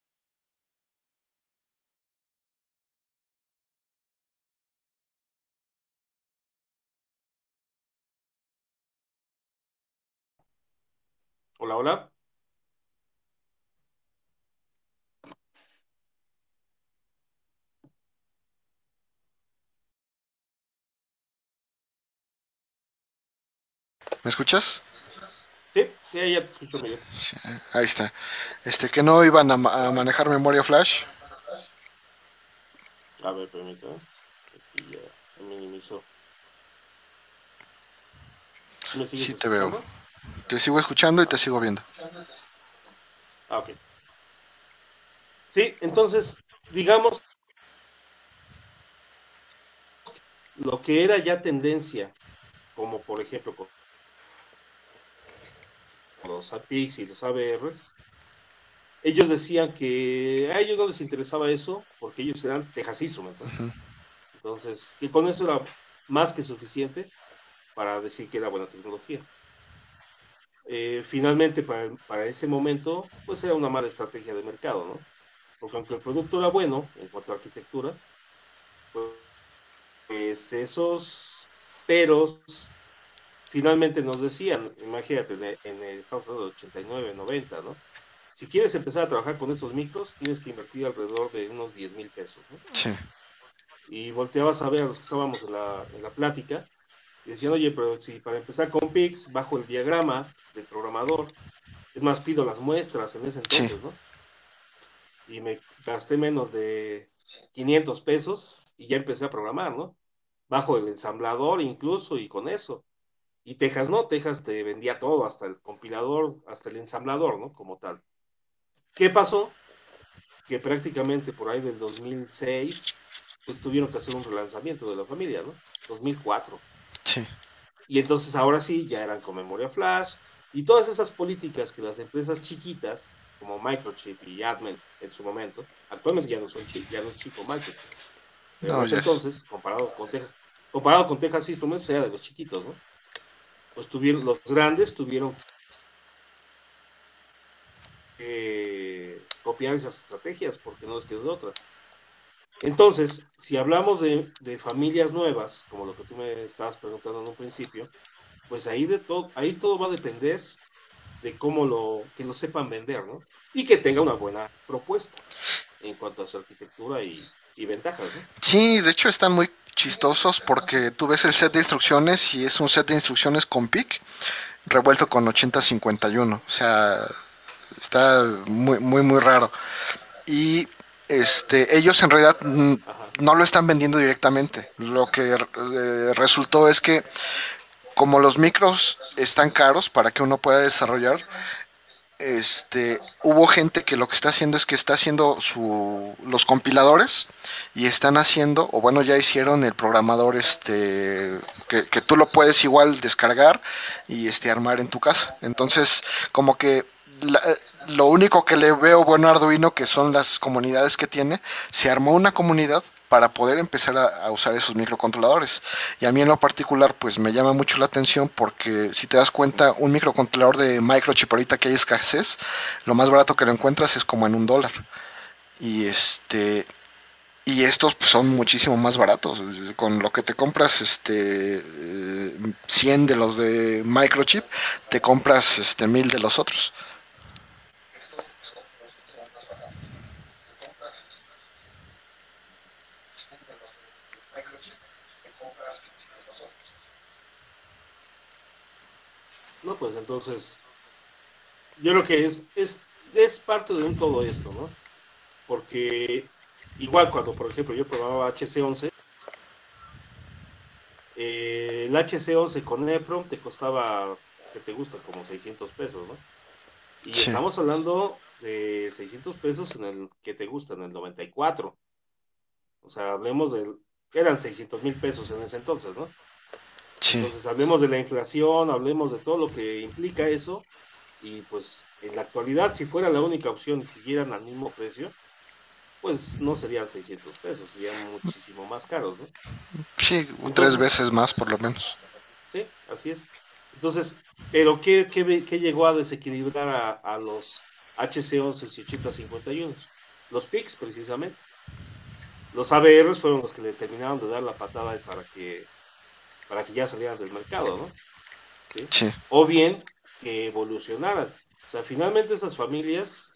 S2: Hola, hola.
S1: ¿Me escuchas?
S2: Sí, ya te escucho bien.
S1: ahí está. Este, que no iban a, manejar memoria flash.
S2: A ver, permítame. Aquí ya se minimizó.
S1: ¿Me sí, te veo. Te sigo escuchando y te sigo viendo.
S2: Ah, ok. Sí, entonces, digamos, lo que era ya tendencia, como por ejemplo los APIs y los ABRs, ellos decían que a ellos no les interesaba eso porque ellos eran Texas Instruments. Entonces, que con eso era más que suficiente para decir que era buena tecnología. Eh, finalmente, para, ese momento, pues era una mala estrategia de mercado, ¿no? Porque aunque el producto era bueno en cuanto a arquitectura, pues esos peros finalmente nos decían, imagínate, en el, estamos hablando de 89, 90, ¿no? Si quieres empezar a trabajar con estos micros, tienes que invertir alrededor de unos 10 mil pesos, ¿no?
S1: Sí.
S2: Y volteabas a ver a los que estábamos en la, en la plática y decían, oye, pero si para empezar con PIX, bajo el diagrama del programador Es más, pido las muestras en ese entonces, ¿no? Y me gasté menos de 500 pesos y ya empecé a programar, ¿no? Bajo el ensamblador incluso y con eso. Y Texas no, Texas te vendía todo, hasta el compilador, hasta el ensamblador, ¿no? Como tal. ¿Qué pasó? Que prácticamente por ahí del 2006, pues tuvieron que hacer un relanzamiento de la familia, ¿no? 2004.
S1: Sí.
S2: Y entonces ahora sí, ya eran con memoria flash y todas esas políticas que las empresas chiquitas, como Microchip y Admin en su momento, actualmente ya no son ya no es chico Microchip. Pero entonces, comparado con Texas, comparado con Texas Instruments, era de los chiquitos, ¿no? Pues tuvieron, los grandes tuvieron que copiar esas estrategias porque no les quedó otra. Entonces, si hablamos de, familias nuevas, como lo que tú me estabas preguntando en un principio, pues ahí de todo, ahí todo va a depender de cómo lo, que lo sepan vender, ¿no? Y que tenga una buena propuesta en cuanto a su arquitectura y, ventajas, ¿no?
S1: Sí, de hecho están muy chistosos porque tú ves el set de instrucciones y es un set de instrucciones con PIC revuelto con 8051, o sea, está muy muy muy raro. Y este, ellos en realidad no lo están vendiendo directamente. Lo que eh, resultó es que como los micros están caros para que uno pueda desarrollar, este, hubo gente que lo que está haciendo es que está haciendo su, los compiladores y están haciendo, o bueno, ya hicieron el programador este, que, tú lo puedes igual descargar y este, armar en tu casa. Entonces, como que lo único que le veo bueno a Arduino, que son las comunidades que tiene, se armó una comunidad para poder empezar a, usar esos microcontroladores. Y a mí en lo particular, pues me llama mucho la atención porque si te das cuenta, un microcontrolador de microchip ahorita que hay escasez, lo más barato que lo encuentras es como en un dólar. Y este y estos pues, son muchísimo más baratos. Con lo que te compras este 100 eh, de los de microchip, te compras este 1000 de los otros.
S2: No, pues entonces, yo creo que es, es, es parte de un todo esto, ¿no? Porque igual cuando, por ejemplo, yo probaba HC11, eh, el HC11 con EPROM te costaba, que te gusta, como 600 pesos, ¿no? Y estamos hablando de 600 pesos en el que te gusta, en el 94. O sea, hablemos del, eran 600 mil pesos en ese entonces, ¿no? Entonces hablemos de la inflación, hablemos de todo lo que implica eso y pues en la actualidad si fuera la única opción y siguieran al mismo precio, pues no serían 600 pesos, serían muchísimo más caros, ¿no?
S1: Sí, tres veces más por lo menos.
S2: Sí, así es. Entonces, pero ¿qué, qué, llegó a desequilibrar a, a los HC11 y 8051? Los PICs precisamente. Los ABRs fueron los que le terminaron de dar la patada para que para que ya salieran del mercado, ¿no? ¿Sí? O bien que evolucionaran. O sea, finalmente esas familias,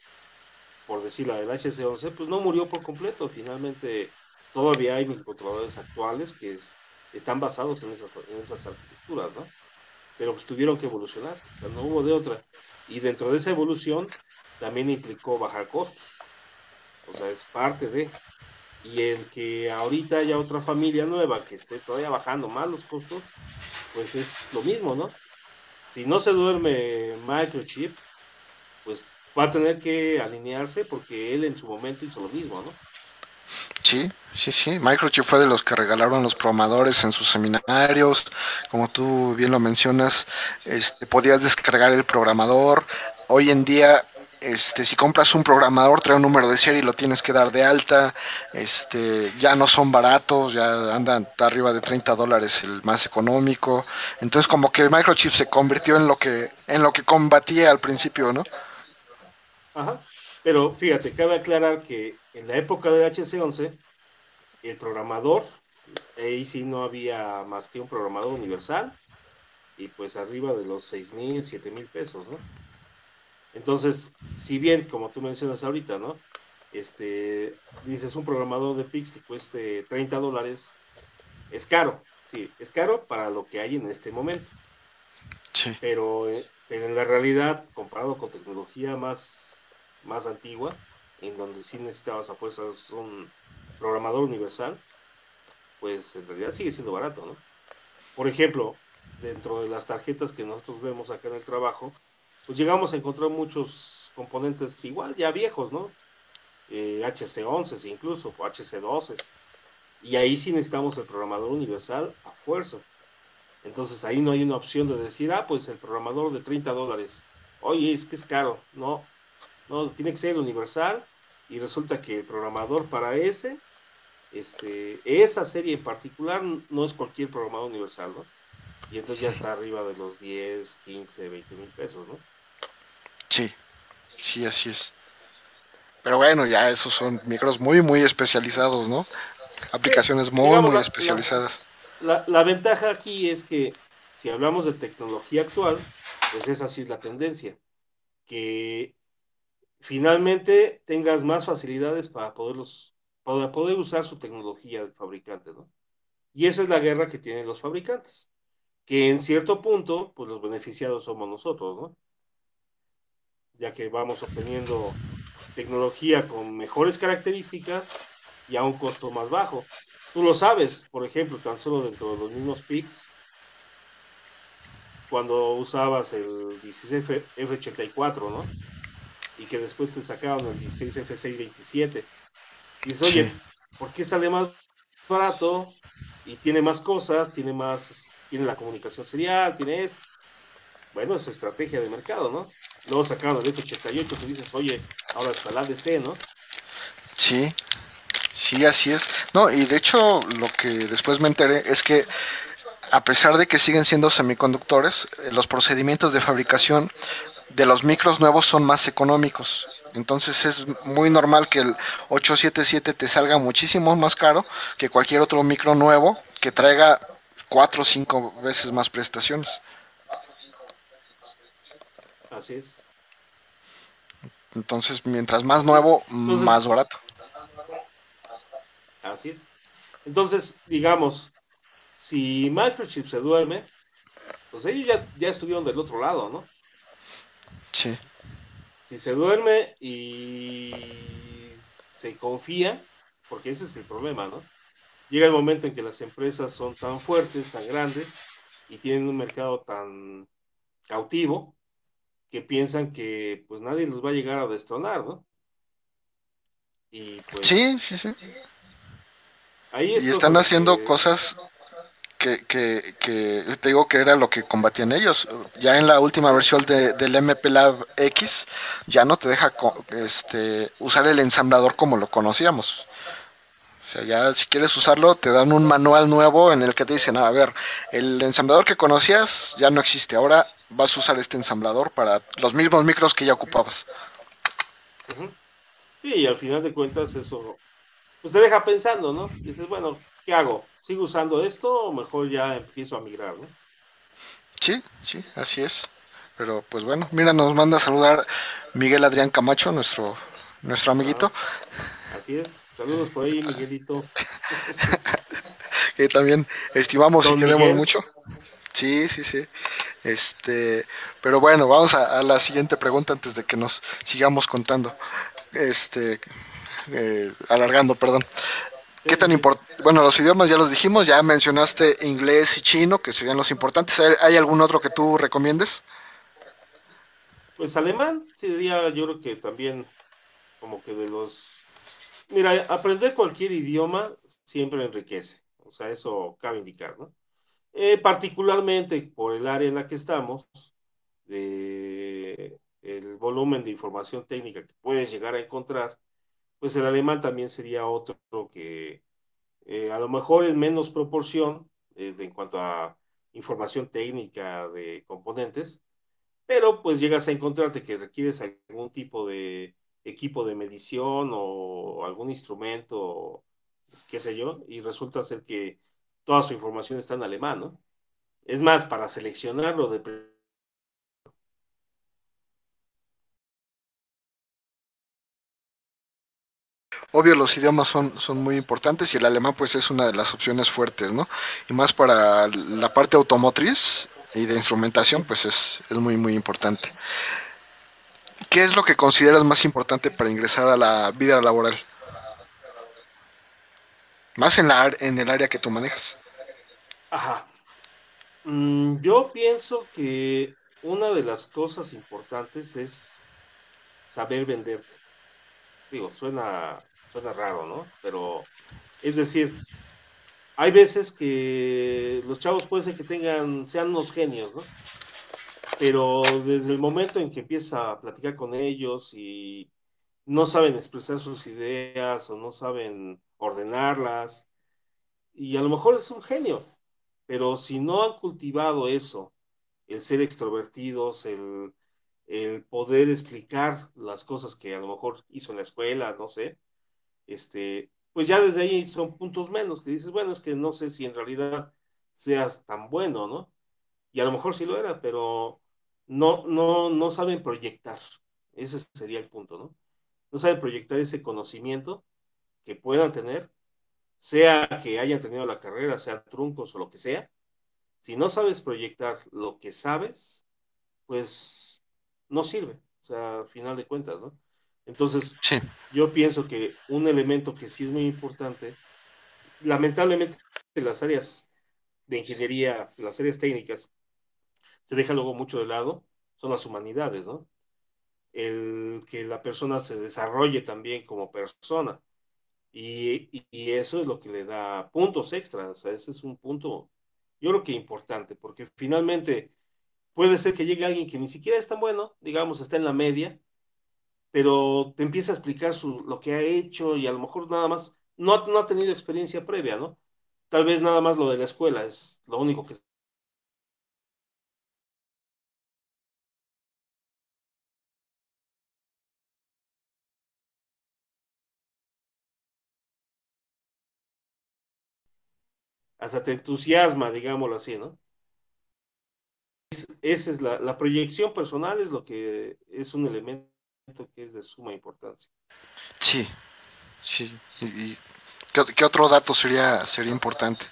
S2: por decir la del HC11, pues no murió por completo. Finalmente todavía hay microcontroladores actuales que están basados en esas, en esas arquitecturas, ¿no? Pero pues tuvieron que evolucionar, o sea, no hubo de otra. Y dentro de esa evolución también implicó bajar costos. O sea, es parte de y el que ahorita haya otra familia nueva que esté todavía bajando más los costos, pues es lo mismo, ¿no? Si no se duerme Microchip, pues va a tener que alinearse porque él en su momento hizo lo mismo, ¿no?
S1: Sí, sí, sí. Microchip fue de los que regalaron los programadores en sus seminarios. Como tú bien lo mencionas, este, podías descargar el programador. Hoy en día este, si compras un programador, trae un número de serie y lo tienes que dar de alta. Este, ya no son baratos, ya andan arriba de 30 dólares el más económico. Entonces, como que Microchip se convirtió en lo que, en lo que combatía al principio, ¿no?
S2: Ajá. Pero fíjate, cabe aclarar que en la época del HC11, el programador, ahí sí no había más que un programador universal, y pues arriba de los 6 mil, 7 mil pesos, ¿no? Entonces, si bien, como tú mencionas ahorita, ¿no? Este, dices un programador de Pix que cueste 30 dólares, es caro, sí, es caro para lo que hay en este momento. Sí. Pero, eh, Pero en la realidad, comparado con tecnología más, más antigua, en donde sí necesitabas a fuerzas un programador universal, pues en realidad sigue siendo barato, ¿no? Por ejemplo, dentro de las tarjetas que nosotros vemos acá en el trabajo, pues llegamos a encontrar muchos componentes igual, ya viejos, ¿no? Eh, HC11 incluso, o HC12. Y ahí sí necesitamos el programador universal a fuerza. Entonces ahí no hay una opción de decir, ah, pues el programador de 30 dólares. Oye, es que es caro. No, no, tiene que ser universal. Y resulta que el programador para ese, este, esa serie en particular, no es cualquier programador universal, ¿no? Y entonces ya está arriba de los 10, 15, 20 mil pesos, ¿no?
S1: Sí, sí, así es. Pero bueno, ya esos son micros muy, muy especializados, ¿no? Aplicaciones muy, muy especializadas.
S2: La, la, ventaja aquí es que si hablamos de tecnología actual, pues esa sí es la tendencia. Que finalmente tengas más facilidades para poderlos, para poder usar su tecnología del fabricante, ¿no? Y esa es la guerra que tienen los fabricantes. Que en cierto punto, pues los beneficiados somos nosotros, ¿no? Ya que vamos obteniendo tecnología con mejores características y a un costo más bajo. Tú lo sabes, por ejemplo, tan solo dentro de los mismos PICs, cuando usabas el 16F84, ¿no? Y que después te sacaron el 16F627. Y dices, oye, ¿por qué sale más barato? Y tiene más cosas, tiene más, tiene la comunicación serial, tiene esto. Bueno, es estrategia de mercado, ¿no? Luego sacaron el F88, tú dices, oye, ahora está la ADC, ¿no?
S1: Sí, sí, así es. No, y de hecho lo que después me enteré es que a pesar de que siguen siendo semiconductores, eh, los procedimientos de fabricación de los micros nuevos son más económicos. Entonces es muy normal que el 877 te salga muchísimo más caro que cualquier otro micro nuevo que traiga cuatro o cinco veces más prestaciones.
S2: Así es.
S1: Entonces, mientras más nuevo, más barato.
S2: Así es. Entonces, digamos, si Microchip se duerme, pues ellos ya, ya estuvieron del otro lado, ¿no?
S1: Sí.
S2: Si se duerme y se confía, porque ese es el problema, ¿no? Llega el momento en que las empresas son tan fuertes, tan grandes, y tienen un mercado tan cautivo, que piensan que pues nadie los va a llegar a destronar, ¿no?
S1: Y pues, sí, sí, sí. y están haciendo cosas que, que, que, te digo que era lo que combatían ellos. Ya en la última versión de, del MP Lab X ya no te deja este, usar el ensamblador como lo conocíamos. O sea, ya si quieres usarlo, te dan un manual nuevo en el que te dicen, a ver, el ensamblador que conocías ya no existe, ahora vas a usar este ensamblador para los mismos micros que ya ocupabas.
S2: Sí, y al final de cuentas eso, pues te deja pensando, ¿no? Dices, bueno, ¿qué hago? ¿Sigo usando esto o mejor ya empiezo a migrar, ¿no?
S1: Sí, sí, así es. Pero pues bueno, mira, nos manda a saludar Miguel Adrián Camacho, nuestro, nuestro amiguito.
S2: así es. Saludos por ahí, Miguelito.
S1: que también estimamos y queremos mucho. Sí, sí, sí. Este, pero bueno, vamos a, la siguiente pregunta antes de que nos sigamos contando. Este, eh, alargando, perdón. ¿Qué tan importante? Bueno, los idiomas ya los dijimos, ya mencionaste inglés y chino, que serían los importantes. ¿Hay, algún otro que tú recomiendes?
S2: Pues alemán, sería yo creo que también como que de los... Mira, aprender cualquier idioma siempre enriquece, o sea, eso cabe indicar, ¿no? Eh, particularmente por el área en la que estamos, de el volumen de información técnica que puedes llegar a encontrar, pues el alemán también sería otro que eh, a lo mejor en menos proporción eh, en cuanto a información técnica de componentes, pero pues llegas a encontrarte que requieres algún tipo de equipo de medición o algún instrumento, qué sé yo, y resulta ser que toda su información está en alemán, ¿no? Es más, para seleccionarlo de
S1: obvio los idiomas son, son muy importantes y el alemán pues es una de las opciones fuertes, ¿no? Y más para la parte automotriz, y de instrumentación, pues es, es muy, muy importante. ¿Qué es lo que consideras más importante para ingresar a la vida laboral? Más en, la, en el área que tú manejas.
S2: Ajá. Mm, yo pienso que una de las cosas importantes es saber venderte. Digo, suena, suena raro, ¿no? Pero es decir, hay veces que los chavos puede ser que tengan, sean unos genios, ¿no? Pero desde el momento en que empieza a platicar con ellos y no saben expresar sus ideas o no saben ordenarlas, y a lo mejor es un genio, pero si no han cultivado eso, el ser extrovertidos, el, el poder explicar las cosas que a lo mejor hizo en la escuela, no sé, este, pues ya desde ahí son puntos menos, que dices, bueno, es que no sé si en realidad seas tan bueno, ¿no? Y a lo mejor sí lo era, pero no, no, no saben proyectar. Ese sería el punto, ¿no? No saben proyectar ese conocimiento que puedan tener, sea que hayan tenido la carrera, sea truncos o lo que sea. Si no sabes proyectar lo que sabes, pues no sirve, o sea, al final de cuentas, ¿no? Entonces, yo pienso que un elemento que sí es muy importante, lamentablemente las áreas de ingeniería, las áreas técnicas, se deja luego mucho de lado, son las humanidades, ¿no? El que la persona se desarrolle también como persona. Y, y, eso es lo que le da puntos extras, o sea, ese es un punto, yo creo que importante, porque finalmente puede ser que llegue alguien que ni siquiera es tan bueno, digamos, está en la media, pero te empieza a explicar su, lo que ha hecho y a lo mejor nada más no, no ha tenido experiencia previa, ¿no? Tal vez nada más lo de la escuela es lo único que hasta te entusiasma, digámoslo así, ¿no? esa es la, la, proyección personal, es lo que es un elemento que es de suma importancia.
S1: Sí, sí. ¿Y qué, otro dato sería, sería importante?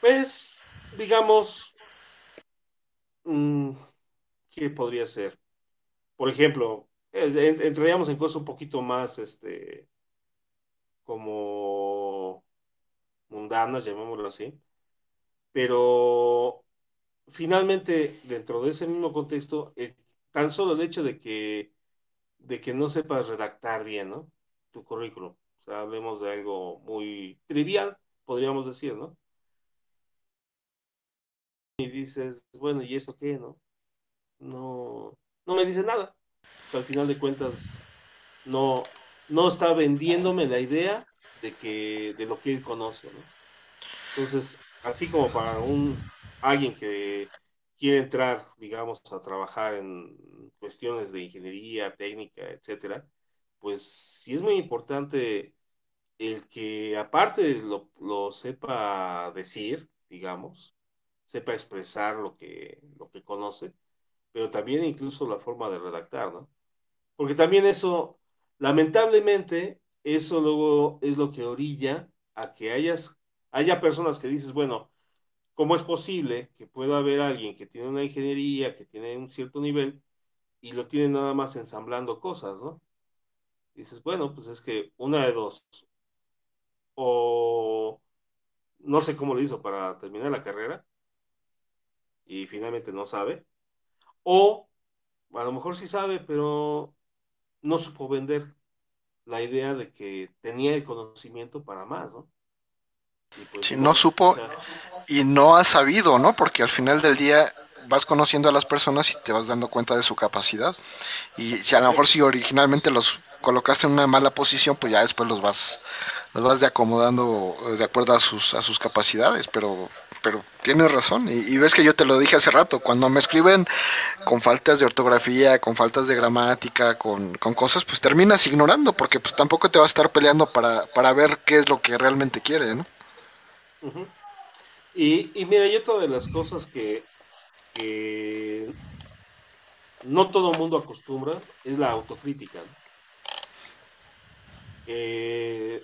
S2: Pues, digamos, mmm, ¿qué podría ser? Por ejemplo, entraríamos en cosas un poquito más, este, como mundanas, llamémoslo así, pero finalmente, dentro de ese mismo contexto, eh, tan solo el hecho de que, de que no sepas redactar bien, ¿no? Tu currículum. O sea, hablemos de algo muy trivial, podríamos decir, ¿no? Y dices, bueno, ¿y eso qué, no? No, no me dice nada. O sea, al final de cuentas, no, no está vendiéndome la idea de que, de lo que él conoce, ¿no? Entonces, así como para un alguien que quiere entrar, digamos, a trabajar en cuestiones de ingeniería, técnica, etcétera, pues sí es muy importante el que aparte lo, lo sepa decir, digamos, sepa expresar lo que, lo que conoce, pero también incluso la forma de redactar, ¿no? Porque también eso, lamentablemente, eso luego es lo que orilla a que hayas, haya personas que dices, bueno, ¿cómo es posible que pueda haber alguien que tiene una ingeniería, que tiene un cierto nivel, y lo tiene nada más ensamblando cosas, ¿no? dices, bueno, pues es que una de dos, o no sé cómo lo hizo para terminar la carrera, y finalmente no sabe, o a lo mejor sí sabe, pero no supo vender la idea de que tenía el conocimiento para más, ¿no?
S1: Pues, si no supo y no ha sabido, ¿no? Porque al final del día vas conociendo a las personas y te vas dando cuenta de su capacidad. Y si a lo mejor si originalmente los colocaste en una mala posición, pues ya después los vas los vas de acomodando de acuerdo a sus a sus capacidades, pero pero tienes razón y, ves que yo te lo dije hace rato, cuando me escriben con faltas de ortografía, con faltas de gramática, con, con cosas, pues terminas ignorando porque pues tampoco te vas a estar peleando para, para ver qué es lo que realmente quiere, ¿no?
S2: y, y, mira, y otra de las cosas que, no todo mundo acostumbra es la autocrítica. Eh,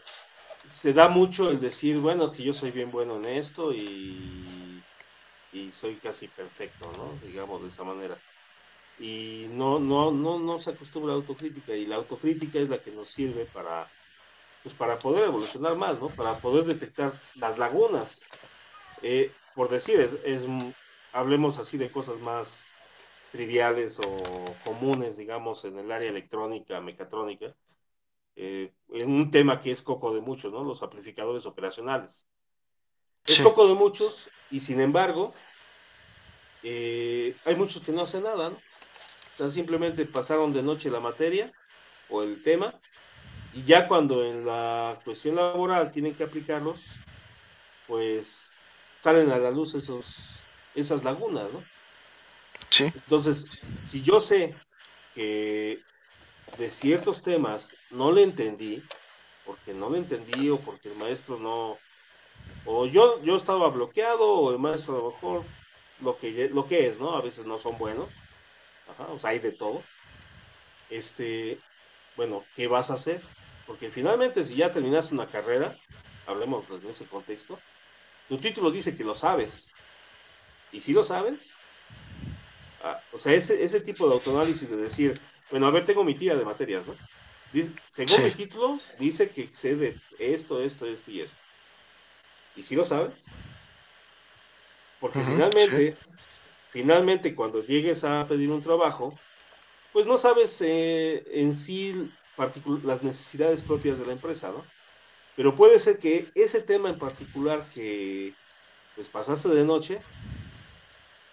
S2: se da mucho el decir, bueno, es que yo soy bien bueno en esto y y soy casi perfecto, ¿no? Digamos de esa manera. Y no, no, no, no se acostumbra a la autocrítica y la autocrítica es la que nos sirve para, pues para poder evolucionar más, ¿no? Para poder detectar las lagunas. Eh, por decir, es, hablemos así de cosas más triviales o comunes, digamos, en el área electrónica, mecatrónica, eh, en un tema que es coco de muchos, ¿no? Los amplificadores operacionales. Es coco de muchos y sin embargo, eh, hay muchos que no hacen nada, ¿no? O sea, simplemente pasaron de noche la materia o el tema y ya cuando en la cuestión laboral tienen que aplicarlos, pues salen a la luz esos, esas lagunas, ¿no?
S1: Sí.
S2: Entonces, si yo sé que de ciertos temas no le entendí, porque no le entendí o porque el maestro no, o yo, yo estaba bloqueado o el maestro a lo mejor lo que, lo que es, ¿no? A veces no son buenos, Ajá, o sea, hay de todo. Este, bueno, ¿qué vas a hacer? Porque finalmente si ya terminaste una carrera, hablemos en ese contexto, tu título dice que lo sabes. ¿Y si lo sabes? Ah, o sea, ese, ese tipo de autoanálisis de decir, bueno, a ver, tengo mi tía de materias, ¿no? según mi título, dice que excede esto, esto, esto y esto. ¿Y si lo sabes? Porque finalmente, finalmente cuando llegues a pedir un trabajo, pues no sabes eh, en sí las necesidades propias de la empresa, ¿no? Pero puede ser que ese tema en particular que pues pasaste de noche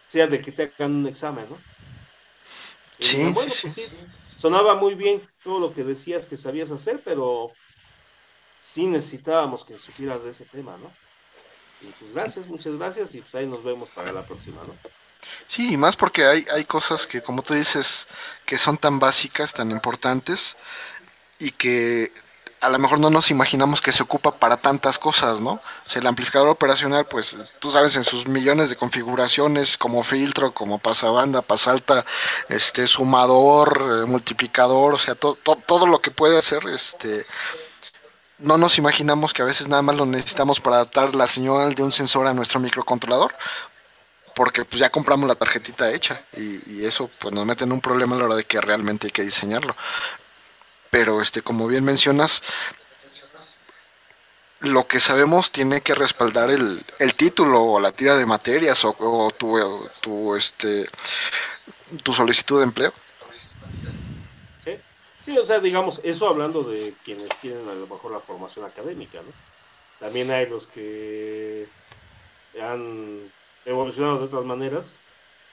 S2: sea de que te hagan un examen, ¿no?
S1: Sí, bueno,
S2: pues sí, sonaba muy bien todo lo que decías que sabías hacer, pero sí necesitábamos que supieras de ese tema, ¿no? Y pues gracias, muchas gracias y pues ahí nos vemos para la próxima, ¿no?
S1: Sí, y más porque hay, hay cosas que, como tú dices, que son tan básicas, tan importantes y que a lo mejor no nos imaginamos que se ocupa para tantas cosas, ¿no? O sea, el amplificador operacional, pues tú sabes, en sus millones de configuraciones, como filtro, como pasabanda, pasalta, este, sumador, eh, multiplicador, o sea, todo lo que puede hacer, este, no nos imaginamos que a veces nada más lo necesitamos para adaptar la señal de un sensor a nuestro microcontrolador, porque pues ya compramos la tarjetita hecha y, y eso pues nos mete en un problema a la hora de que realmente hay que diseñarlo pero este como bien mencionas lo que sabemos tiene que respaldar el, el título o la tira de materias o, tu, tu, este tu solicitud de empleo.
S2: Sí sí o sea digamos eso hablando de quienes tienen a lo mejor la formación académica no también hay los que han evolucionado de otras maneras.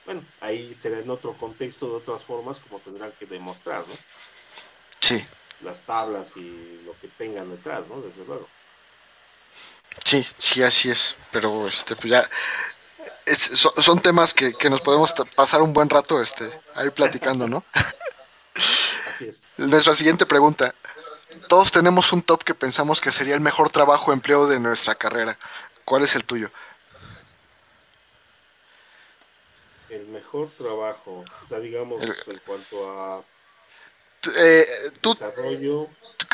S2: Bueno ahí será en otro contexto de otras formas como tendrán que demostrar no
S1: Sí.
S2: Las tablas y lo que tengan detrás, ¿no? Desde luego.
S1: Sí, sí, así es. Pero, este, pues ya. son, temas que, nos podemos pasar un buen rato este, ahí platicando, ¿no?
S2: Así es.
S1: Nuestra siguiente pregunta. Todos tenemos un top que pensamos que sería el mejor trabajo o empleo de nuestra carrera. ¿Cuál es el tuyo?
S2: El mejor trabajo, o sea, digamos, en cuanto a
S1: eh, tú,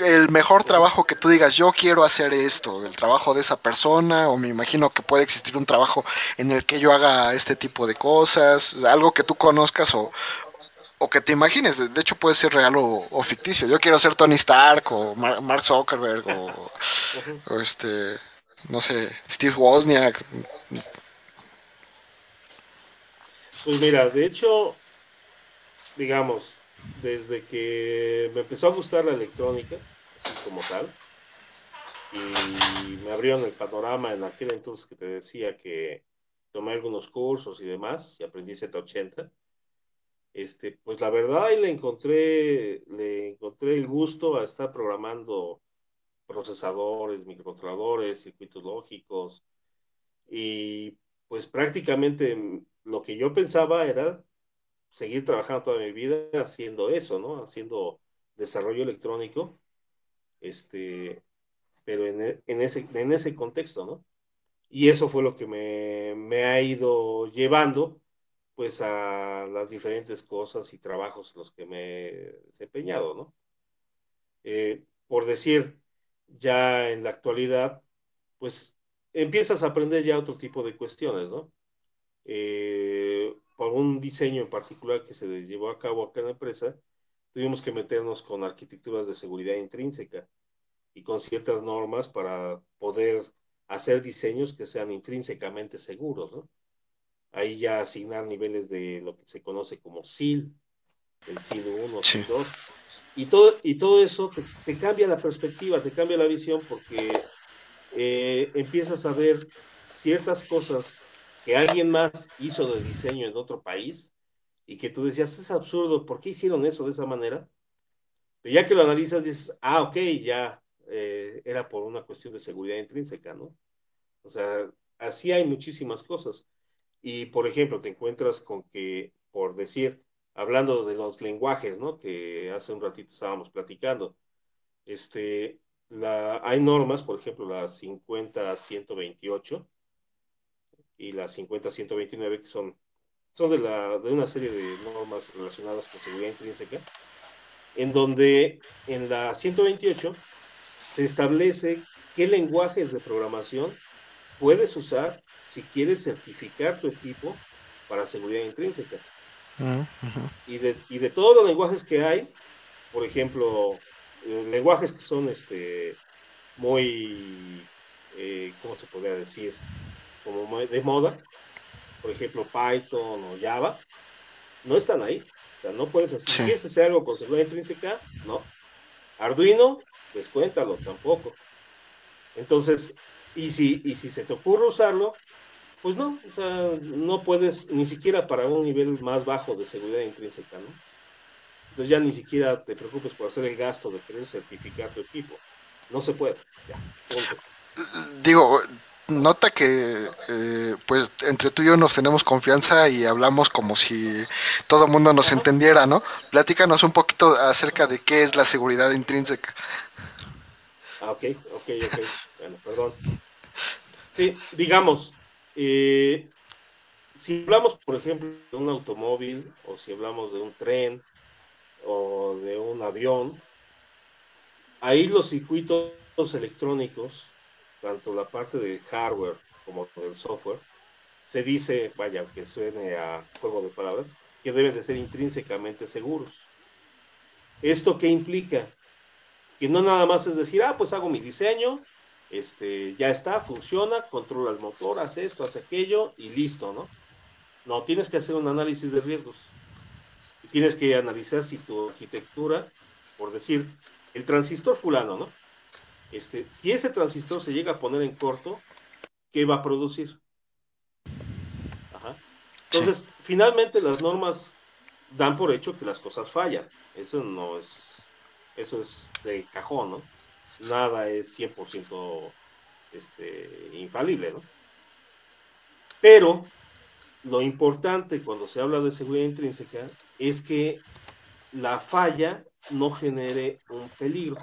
S1: el mejor trabajo que tú digas, yo quiero hacer esto, el trabajo de esa persona, o me imagino que puede existir un trabajo en el que yo haga este tipo de cosas, algo que tú conozcas o, o que te imagines, de hecho puede ser real o, ficticio. Yo quiero ser Tony Stark o Mark Zuckerberg o, o, este, no sé, Steve Wozniak.
S2: Pues mira, de hecho, digamos, desde que me empezó a gustar la electrónica, así como tal, y me abrieron el panorama en aquel entonces que te decía que tomé algunos cursos y demás, y aprendí Z80, este, pues la verdad ahí le encontré, le encontré el gusto a estar programando procesadores, microcontroladores, circuitos lógicos, y pues prácticamente lo que yo pensaba era seguir trabajando toda mi vida haciendo eso, ¿no? Haciendo desarrollo electrónico, este, pero en, e, en, ese, en ese contexto, ¿no? Y eso fue lo que me, me, ha ido llevando, pues, a las diferentes cosas y trabajos en los que me he desempeñado, ¿no? Eh, por decir, ya en la actualidad, pues, empiezas a aprender ya otro tipo de cuestiones, ¿no? eh, por un diseño en particular que se llevó a cabo acá en la empresa, tuvimos que meternos con arquitecturas de seguridad intrínseca y con ciertas normas para poder hacer diseños que sean intrínsecamente seguros, ¿no? Ahí ya asignar niveles de lo que se conoce como SIL, el SIL 1, SIL 2, y todo, y todo eso te, cambia la perspectiva, te cambia la visión porque eh, empiezas a ver ciertas cosas que alguien más hizo de diseño en otro país y que tú decías, es absurdo, ¿por qué hicieron eso de esa manera? Pero ya que lo analizas, dices, ah, ok, ya eh, era por una cuestión de seguridad intrínseca, ¿no? O sea, así hay muchísimas cosas. Y, por ejemplo, te encuentras con que, por decir, hablando de los lenguajes, ¿no? Que hace un ratito estábamos platicando, este, hay normas, por ejemplo, la 50-128 y la 50-129, que son, son de, la, de una serie de normas relacionadas con seguridad intrínseca, en donde en la 128 se establece qué lenguajes de programación puedes usar si quieres certificar tu equipo para seguridad intrínseca. y, de, y, de, todos los lenguajes que hay, por ejemplo, eh, lenguajes que son este, muy, eh, ¿cómo se podría decir? Como de moda, por ejemplo, Python o Java, no están ahí. O sea, no puedes hacer, ¿quieres hacer algo con seguridad intrínseca? No. Arduino, descuéntalo, tampoco. Entonces, y si, y si se te ocurre usarlo, pues no, o sea, no puedes ni siquiera para un nivel más bajo de seguridad intrínseca, ¿no? Entonces ya ni siquiera te preocupes por hacer el gasto de querer certificar tu equipo. No se puede. Ya,
S1: Digo, nota que eh, pues entre tú y yo nos tenemos confianza y hablamos como si todo el mundo nos entendiera, ¿no? Platícanos un poquito acerca de qué es la seguridad intrínseca.
S2: Ah, ok, ok, ok. Bueno, perdón. Sí, digamos, eh, si hablamos, por ejemplo, de un automóvil o si hablamos de un tren o de un avión, ahí los circuitos electrónicos, tanto la parte del hardware como del software, se dice, vaya, que suene a juego de palabras, que deben de ser intrínsecamente seguros. ¿Esto qué implica? Que no nada más es decir, ah, pues hago mi diseño, este, ya está, funciona, controla el motor, hace esto, hace aquello y listo, ¿no? No, tienes que hacer un análisis de riesgos. Tienes que analizar si tu arquitectura, por decir, el transistor fulano, ¿no? Este, si ese transistor se llega a poner en corto, ¿qué va a producir? Ajá. Entonces, finalmente las normas dan por hecho que las cosas fallan. Eso no es, eso es de cajón, ¿no? nada es 100% este, infalible, ¿no? Pero lo importante cuando se habla de seguridad intrínseca es que la falla no genere un peligro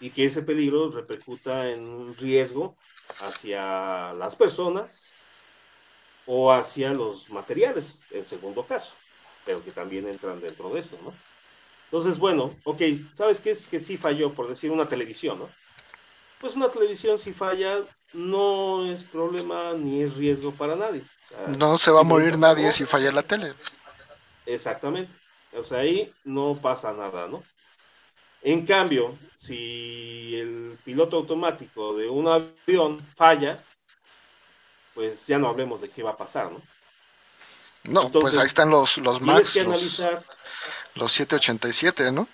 S2: y que ese peligro repercuta en un riesgo hacia las personas o hacia los materiales, en segundo caso, pero que también entran dentro de esto, ¿no? Entonces, bueno, ok, ¿sabes qué es que sí falló, por decir una televisión, ¿no? Pues una televisión si falla no es problema ni es riesgo para nadie.
S1: no se va a morir nadie si falla la tele.
S2: Exactamente. O sea, ahí no pasa nada, ¿no? En cambio, si el piloto automático de un avión falla, pues ya no hablemos de qué va a pasar, ¿no?
S1: No, pues ahí están los, los Max. que analizar los 787, ¿no?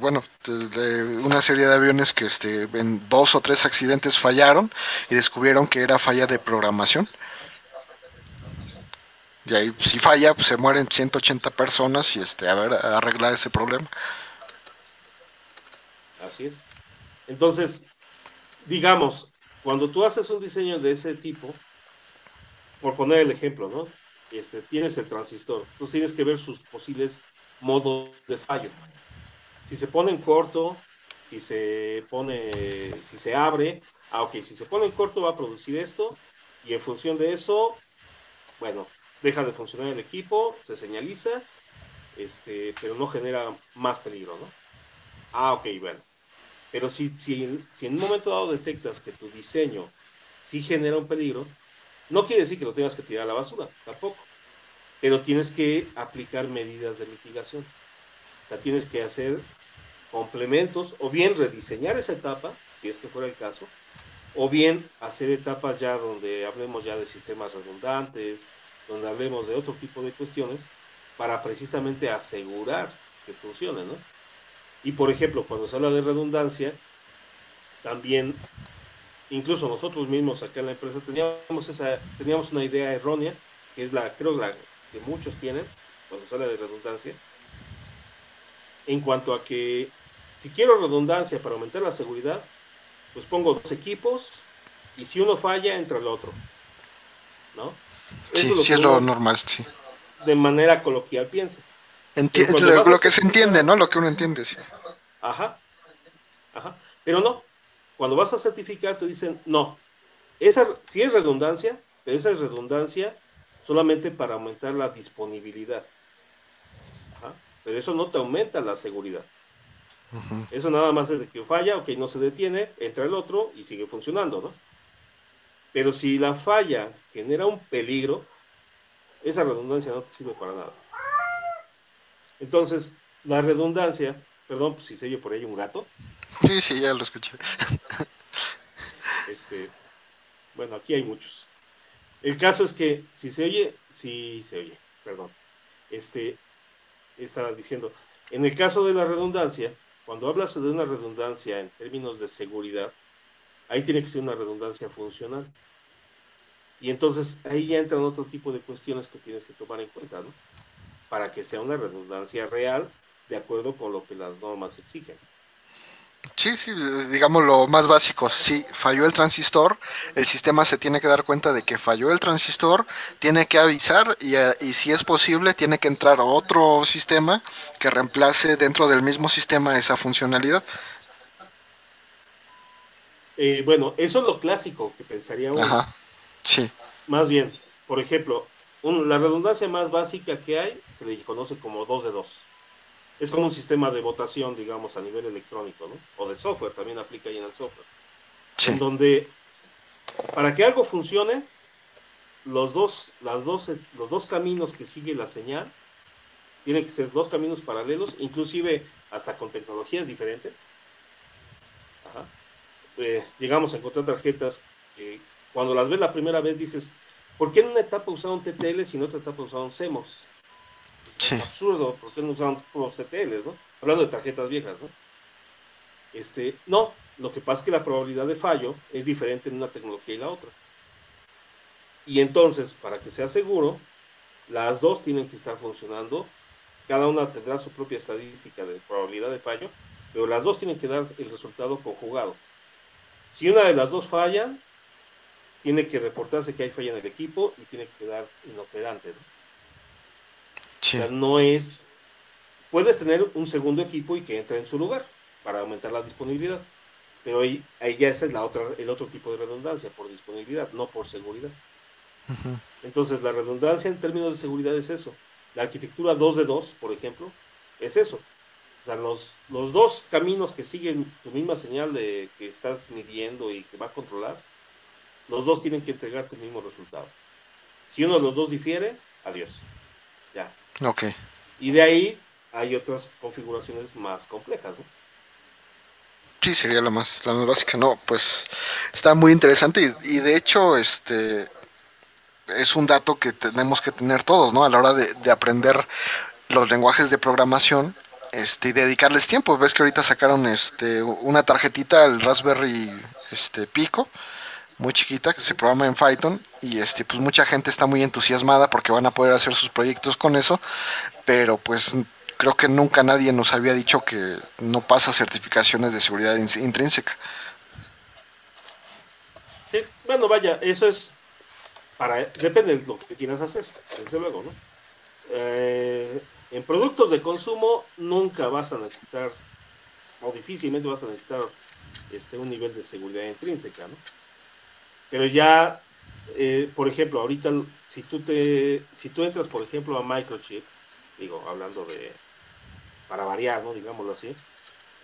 S1: bueno, de, una serie de aviones que este, en dos o tres accidentes fallaron y descubrieron que era falla de programación. Y ahí, si falla, pues se mueren 180 personas y este, a ver, arreglar ese problema.
S2: Así es. Entonces, digamos, cuando tú haces un diseño de ese tipo, por poner el ejemplo, ¿no? Este, tienes el transistor, entonces tienes que ver sus posibles modos de fallo. Si se pone en corto, si se pone, si se abre, ah, ok, si se pone en corto va a producir esto, y en función de eso, bueno, deja de funcionar el equipo, se señaliza, este, pero no genera más peligro, ¿no? Ah, ok, bueno. Pero si, si, si en un momento dado detectas que tu diseño sí genera un peligro, no quiere decir que lo tengas que tirar a la basura, tampoco, pero tienes que aplicar medidas de mitigación. O sea, tienes que hacer complementos o bien rediseñar esa etapa, si es que fuera el caso, o bien hacer etapas ya donde hablemos ya de sistemas redundantes, donde hablemos de otro tipo de cuestiones, para precisamente asegurar que funcione, ¿no? Y por ejemplo, cuando se habla de redundancia, también, incluso nosotros mismos acá en la empresa teníamos esa, teníamos una idea errónea, que es la, creo la que muchos tienen, cuando se habla de redundancia, en cuanto a que si quiero redundancia para aumentar la seguridad, pues pongo dos equipos y si uno falla, entra el otro. ¿No?
S1: Sí, es lo, sí es lo normal, sí.
S2: De manera coloquial piensa.
S1: lo, lo que se entiende, ¿no? Lo que uno entiende, sí.
S2: Ajá. Ajá. Pero no. Cuando vas a certificar te dicen, no. Esa sí es redundancia, pero esa es redundancia solamente para aumentar la disponibilidad. Ajá. Pero eso no te aumenta la seguridad. Eso nada más es de que falla, ok, no se detiene, entra el otro y sigue funcionando, ¿no? Pero si la falla genera un peligro, esa redundancia no te sirve para nada. Entonces, la redundancia, perdón pues, si se oye por ahí un gato.
S1: Sí, sí, ya lo escuché.
S2: Este, bueno, aquí hay muchos. El caso es que si se oye, si se oye, perdón. Este, estaba diciendo, en el caso de la redundancia, cuando hablas de una redundancia en términos de seguridad, ahí tiene que ser una redundancia funcional. Y entonces ahí ya entran otro tipo de cuestiones que tienes que tomar en cuenta, ¿no? Para que sea una redundancia real de acuerdo con lo que las normas exigen.
S1: Sí, sí, digamos lo más básico. Si falló el transistor, el sistema se tiene que dar cuenta de que falló el transistor, tiene que avisar y, eh, y, si es posible tiene que entrar otro sistema que reemplace dentro del mismo sistema esa funcionalidad.
S2: Eh, bueno, eso es lo clásico que pensaría uno.
S1: Ajá, sí.
S2: Más bien, por ejemplo, la redundancia más básica que hay se le conoce como 2 de 2 es como un sistema de votación, digamos, a nivel electrónico, ¿no? O de software, también aplica ahí en el software. En donde, para que algo funcione, los dos, las dos, los dos caminos que sigue la señal tienen que ser dos caminos paralelos, inclusive hasta con tecnologías diferentes. Eh, llegamos a encontrar tarjetas que cuando las ves la primera vez dices, ¿por qué en una etapa usaron TTL y en otra etapa usaron CMOS? Es absurdo, porque no usan los CTLs, ¿no? Hablando de tarjetas viejas, ¿no? Este, no, lo que pasa es que la probabilidad de fallo es diferente en una tecnología y la otra. Y entonces, para que sea seguro, las dos tienen que estar funcionando. Cada una tendrá su propia estadística de probabilidad de fallo, pero las dos tienen que dar el resultado conjugado. Si una de las dos falla, tiene que reportarse que hay falla en el equipo y tiene que quedar inoperante. ¿no? no es. Puedes tener un segundo equipo y que entre en su lugar para aumentar la disponibilidad. Pero ahí, ahí ya ese es la otra, el otro tipo de redundancia, por disponibilidad, no por seguridad. Entonces, la redundancia en términos de seguridad es eso. La arquitectura 2 de 2, por ejemplo, es eso. O sea, los, los dos caminos que siguen tu misma señal de que estás midiendo y que va a controlar, los dos tienen que entregarte el mismo resultado. Si uno de los dos difiere, adiós. Ya,
S1: Ok.
S2: Y de ahí hay otras configuraciones más complejas, ¿no?
S1: Sí, sería la más, la más básica. No, pues está muy interesante y, de hecho, este es un dato que tenemos que tener todos, ¿no? A la hora de, aprender los lenguajes de programación, este, y dedicarles tiempo. Ves que ahorita sacaron este una tarjetita al Raspberry este Pico muy chiquita que se programa en Python y este pues mucha gente está muy entusiasmada porque van a poder hacer sus proyectos con eso, pero pues creo que nunca nadie nos había dicho que no pasa certificaciones de seguridad intrínseca.
S2: Sí, bueno, vaya, eso es para depende de lo que quieras hacer, desde luego, ¿no? Eh, en productos de consumo nunca vas a necesitar o difícilmente vas a necesitar este un nivel de seguridad intrínseca, ¿no? Pero ya, eh, por ejemplo, ahorita, si tú, te, si tú entras, por ejemplo, a Microchip, digo, hablando de, para variar, ¿no? Digámoslo así,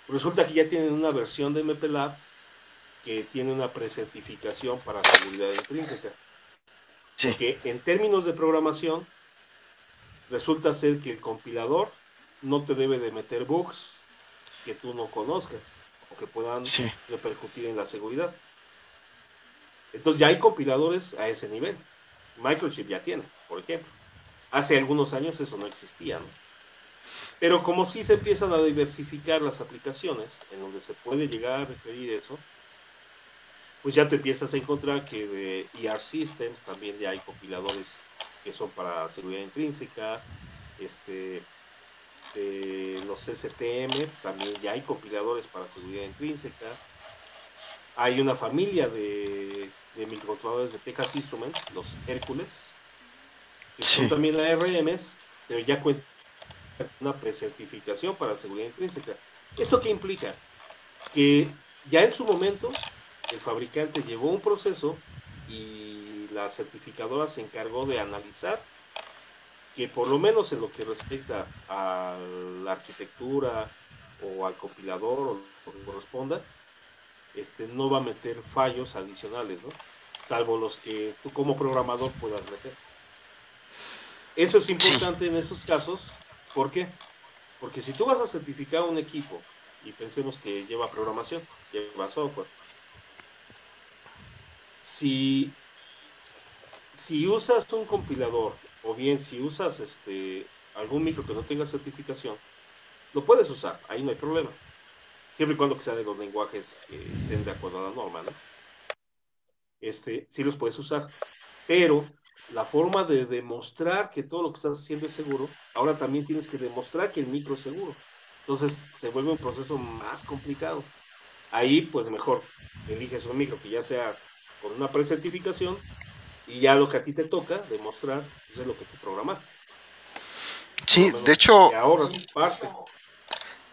S2: resulta que ya tienen una versión de MPLAB que tiene una precertificación para seguridad intrínseca. Porque en términos de programación, resulta ser que el compilador no te debe de meter bugs que tú no conozcas o que puedan repercutir en la seguridad. Entonces ya hay compiladores a ese nivel. Microchip ya tiene, por ejemplo. Hace algunos años eso no existía, ¿no? Pero como sí se empiezan a diversificar las aplicaciones en donde se puede llegar a referir eso, pues ya te empiezas a encontrar que de ER Systems también ya hay compiladores que son para seguridad intrínseca, este, de los STM también ya hay compiladores para seguridad intrínseca. Hay una familia de, de microcontroladores de Texas Instruments, los Hércules, que son también ARMs, pero ya cuentan una precertificación para seguridad intrínseca. ¿Esto qué implica? Que ya en su momento el fabricante llevó un proceso y la certificadora se encargó de analizar que por lo menos en lo que respecta a la arquitectura o al compilador o lo que corresponda, este, no va a meter fallos adicionales, ¿no? salvo los que tú como programador puedas meter. Eso es importante en esos casos, ¿por qué? Porque si tú vas a certificar un equipo y pensemos que lleva programación, lleva software, si, si usas un compilador o bien si usas este algún micro que no tenga certificación, lo puedes usar, ahí no hay problema. Siempre y cuando que de los lenguajes que estén de acuerdo a la norma, ¿no? Este, sí los puedes usar. Pero la forma de demostrar que todo lo que estás haciendo es seguro, ahora también tienes que demostrar que el micro es seguro. Entonces se vuelve un proceso más complicado. Ahí, pues mejor, eliges un micro que ya sea con una precertificación y ya lo que a ti te toca demostrar pues, es lo que tú programaste.
S1: Sí, de hecho,
S2: ahora parte.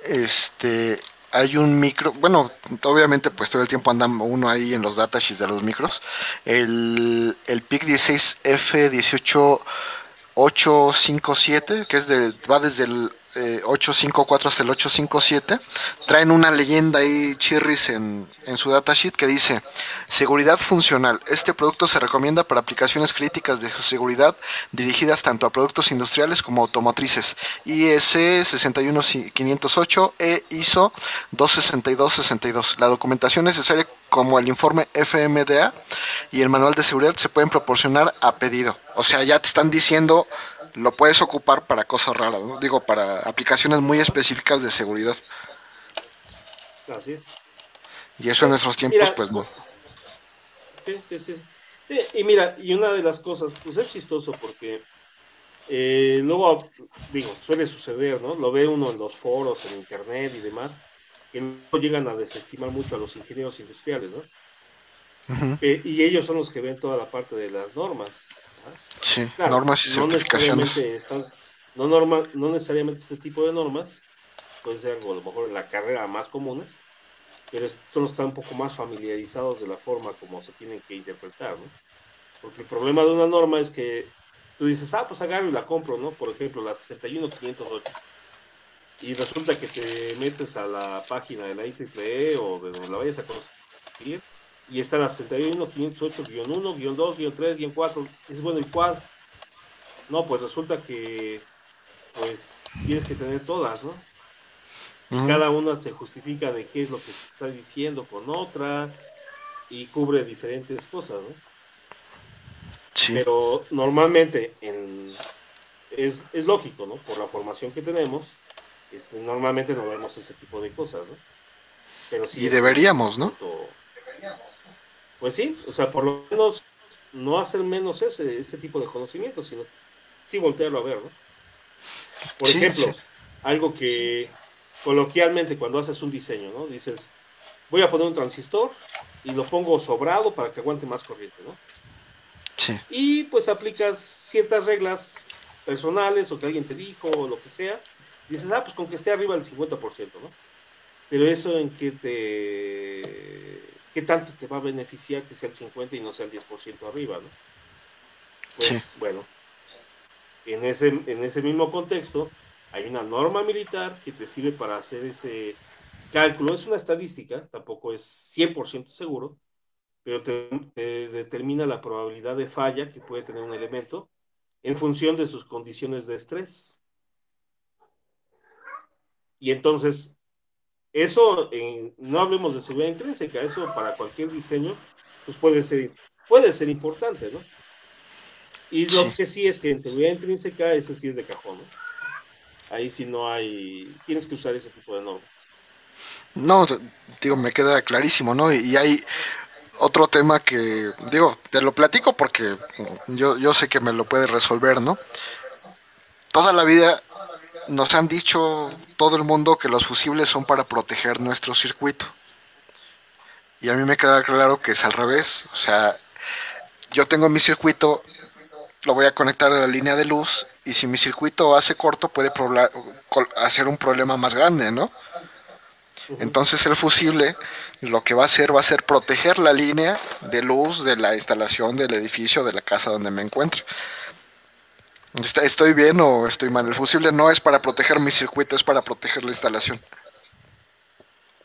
S1: Este, hay un micro, bueno, obviamente pues todo el tiempo anda uno ahí en los datasheets de los micros. El, el PIC 16F18857, que es de, va desde el 854 eh, hasta el 857, traen una leyenda ahí chirris en, en su datasheet que dice seguridad funcional. Este producto se recomienda para aplicaciones críticas de seguridad dirigidas tanto a productos industriales como automotrices. IS 61508 e ISO 26262. La documentación necesaria como el informe FMDA y el manual de seguridad se pueden proporcionar a pedido. O sea, ya te están diciendo lo puedes ocupar para cosas raras, ¿no? digo, para aplicaciones muy específicas de seguridad.
S2: Así es.
S1: Y eso en nuestros tiempos, pues no.
S2: Sí, sí, sí, sí. y mira, y una de las cosas, pues es chistoso porque eh, luego, digo, suele suceder, ¿no? Lo ve uno en los foros, en internet y demás, que no llegan a desestimar mucho a los ingenieros industriales, ¿no? Eh, y ellos son los que ven toda la parte de las normas.
S1: Sí, normas y certificaciones.
S2: no, norma, no necesariamente este tipo de normas, puede ser algo a lo mejor en la carrera más comunes, pero que están un poco más familiarizados de la forma como se tienen que interpretar, ¿no? Porque el problema de una norma es que tú dices, ah, pues agarro y la compro, ¿no? Por ejemplo, la 61508. Y resulta que te metes a la página de la IEEE o de donde la vayas a conseguir y está la 61, 508-1, 2, 3, 4. Es bueno, ¿y cuál? No, pues resulta que pues tienes que tener todas, ¿no? Cada una se justifica de qué es lo que se está diciendo con otra y cubre diferentes cosas, ¿no? Sí. Pero normalmente en, es, es, lógico, ¿no? Por la formación que tenemos, este, normalmente no vemos ese tipo de cosas, ¿no?
S1: Pero sí y deberíamos, ¿no?
S2: Pues sí, o sea, por lo menos no hacer menos ese, ese tipo de conocimiento, sino sí voltearlo a ver, ¿no? Por ejemplo, algo que coloquialmente cuando haces un diseño, ¿no? Dices, voy a poner un transistor y lo pongo sobrado para que aguante más corriente, ¿no? Sí. Y pues aplicas ciertas reglas personales o que alguien te dijo o lo que sea. Dices, ah, pues con que esté arriba del 50%, ¿no? Pero eso en que te ¿qué tanto te va a beneficiar que sea el 50 y no sea el 10% arriba? ¿no? Pues bueno, en ese, en ese mismo contexto hay una norma militar que te sirve para hacer ese cálculo, es una estadística, tampoco es 100% seguro, pero te, determina la probabilidad de falla que puede tener un elemento en función de sus condiciones de estrés. Y entonces, eso, no hablemos de seguridad intrínseca, eso para cualquier diseño, pues puede ser, puede ser importante, ¿no? Y lo que sí es que en seguridad intrínseca, ese sí es de cajón, ¿no? Ahí sí no hay, tienes que usar ese tipo de normas.
S1: No, digo, me queda clarísimo, ¿no? Y hay otro tema que, digo, te lo platico porque yo, yo sé que me lo puedes resolver, ¿no? Toda la vida nos han dicho todo el mundo que los fusibles son para proteger nuestro circuito. Y a mí me queda claro que es al revés. O sea, yo tengo mi circuito, lo voy a conectar a la línea de luz y si mi circuito hace corto puede hacer un problema más grande, ¿no? Entonces el fusible lo que va a hacer va a ser proteger la línea de luz de la instalación del edificio de la casa donde me encuentro. ¿Estoy bien o estoy mal? El fusible no es para proteger mi circuito, es para proteger la instalación.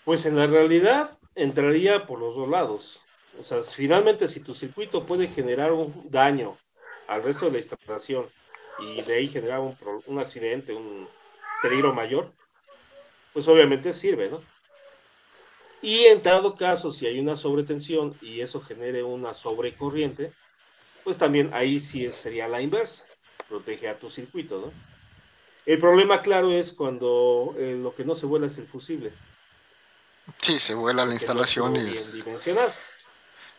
S2: Pues en la realidad entraría por los dos lados. O sea, finalmente si tu circuito puede generar un daño al resto de la instalación y de ahí generar un, un accidente, un peligro mayor, pues obviamente sirve, ¿no? Y en dado caso, si hay una sobretensión y eso genere una sobrecorriente, pues también ahí sí sería la inversa, protege a tu circuito, ¿no? El problema, claro, es cuando eh, lo que no se vuela es el fusible.
S1: Sí, se vuela la instalación y...
S2: Bien dimensionado.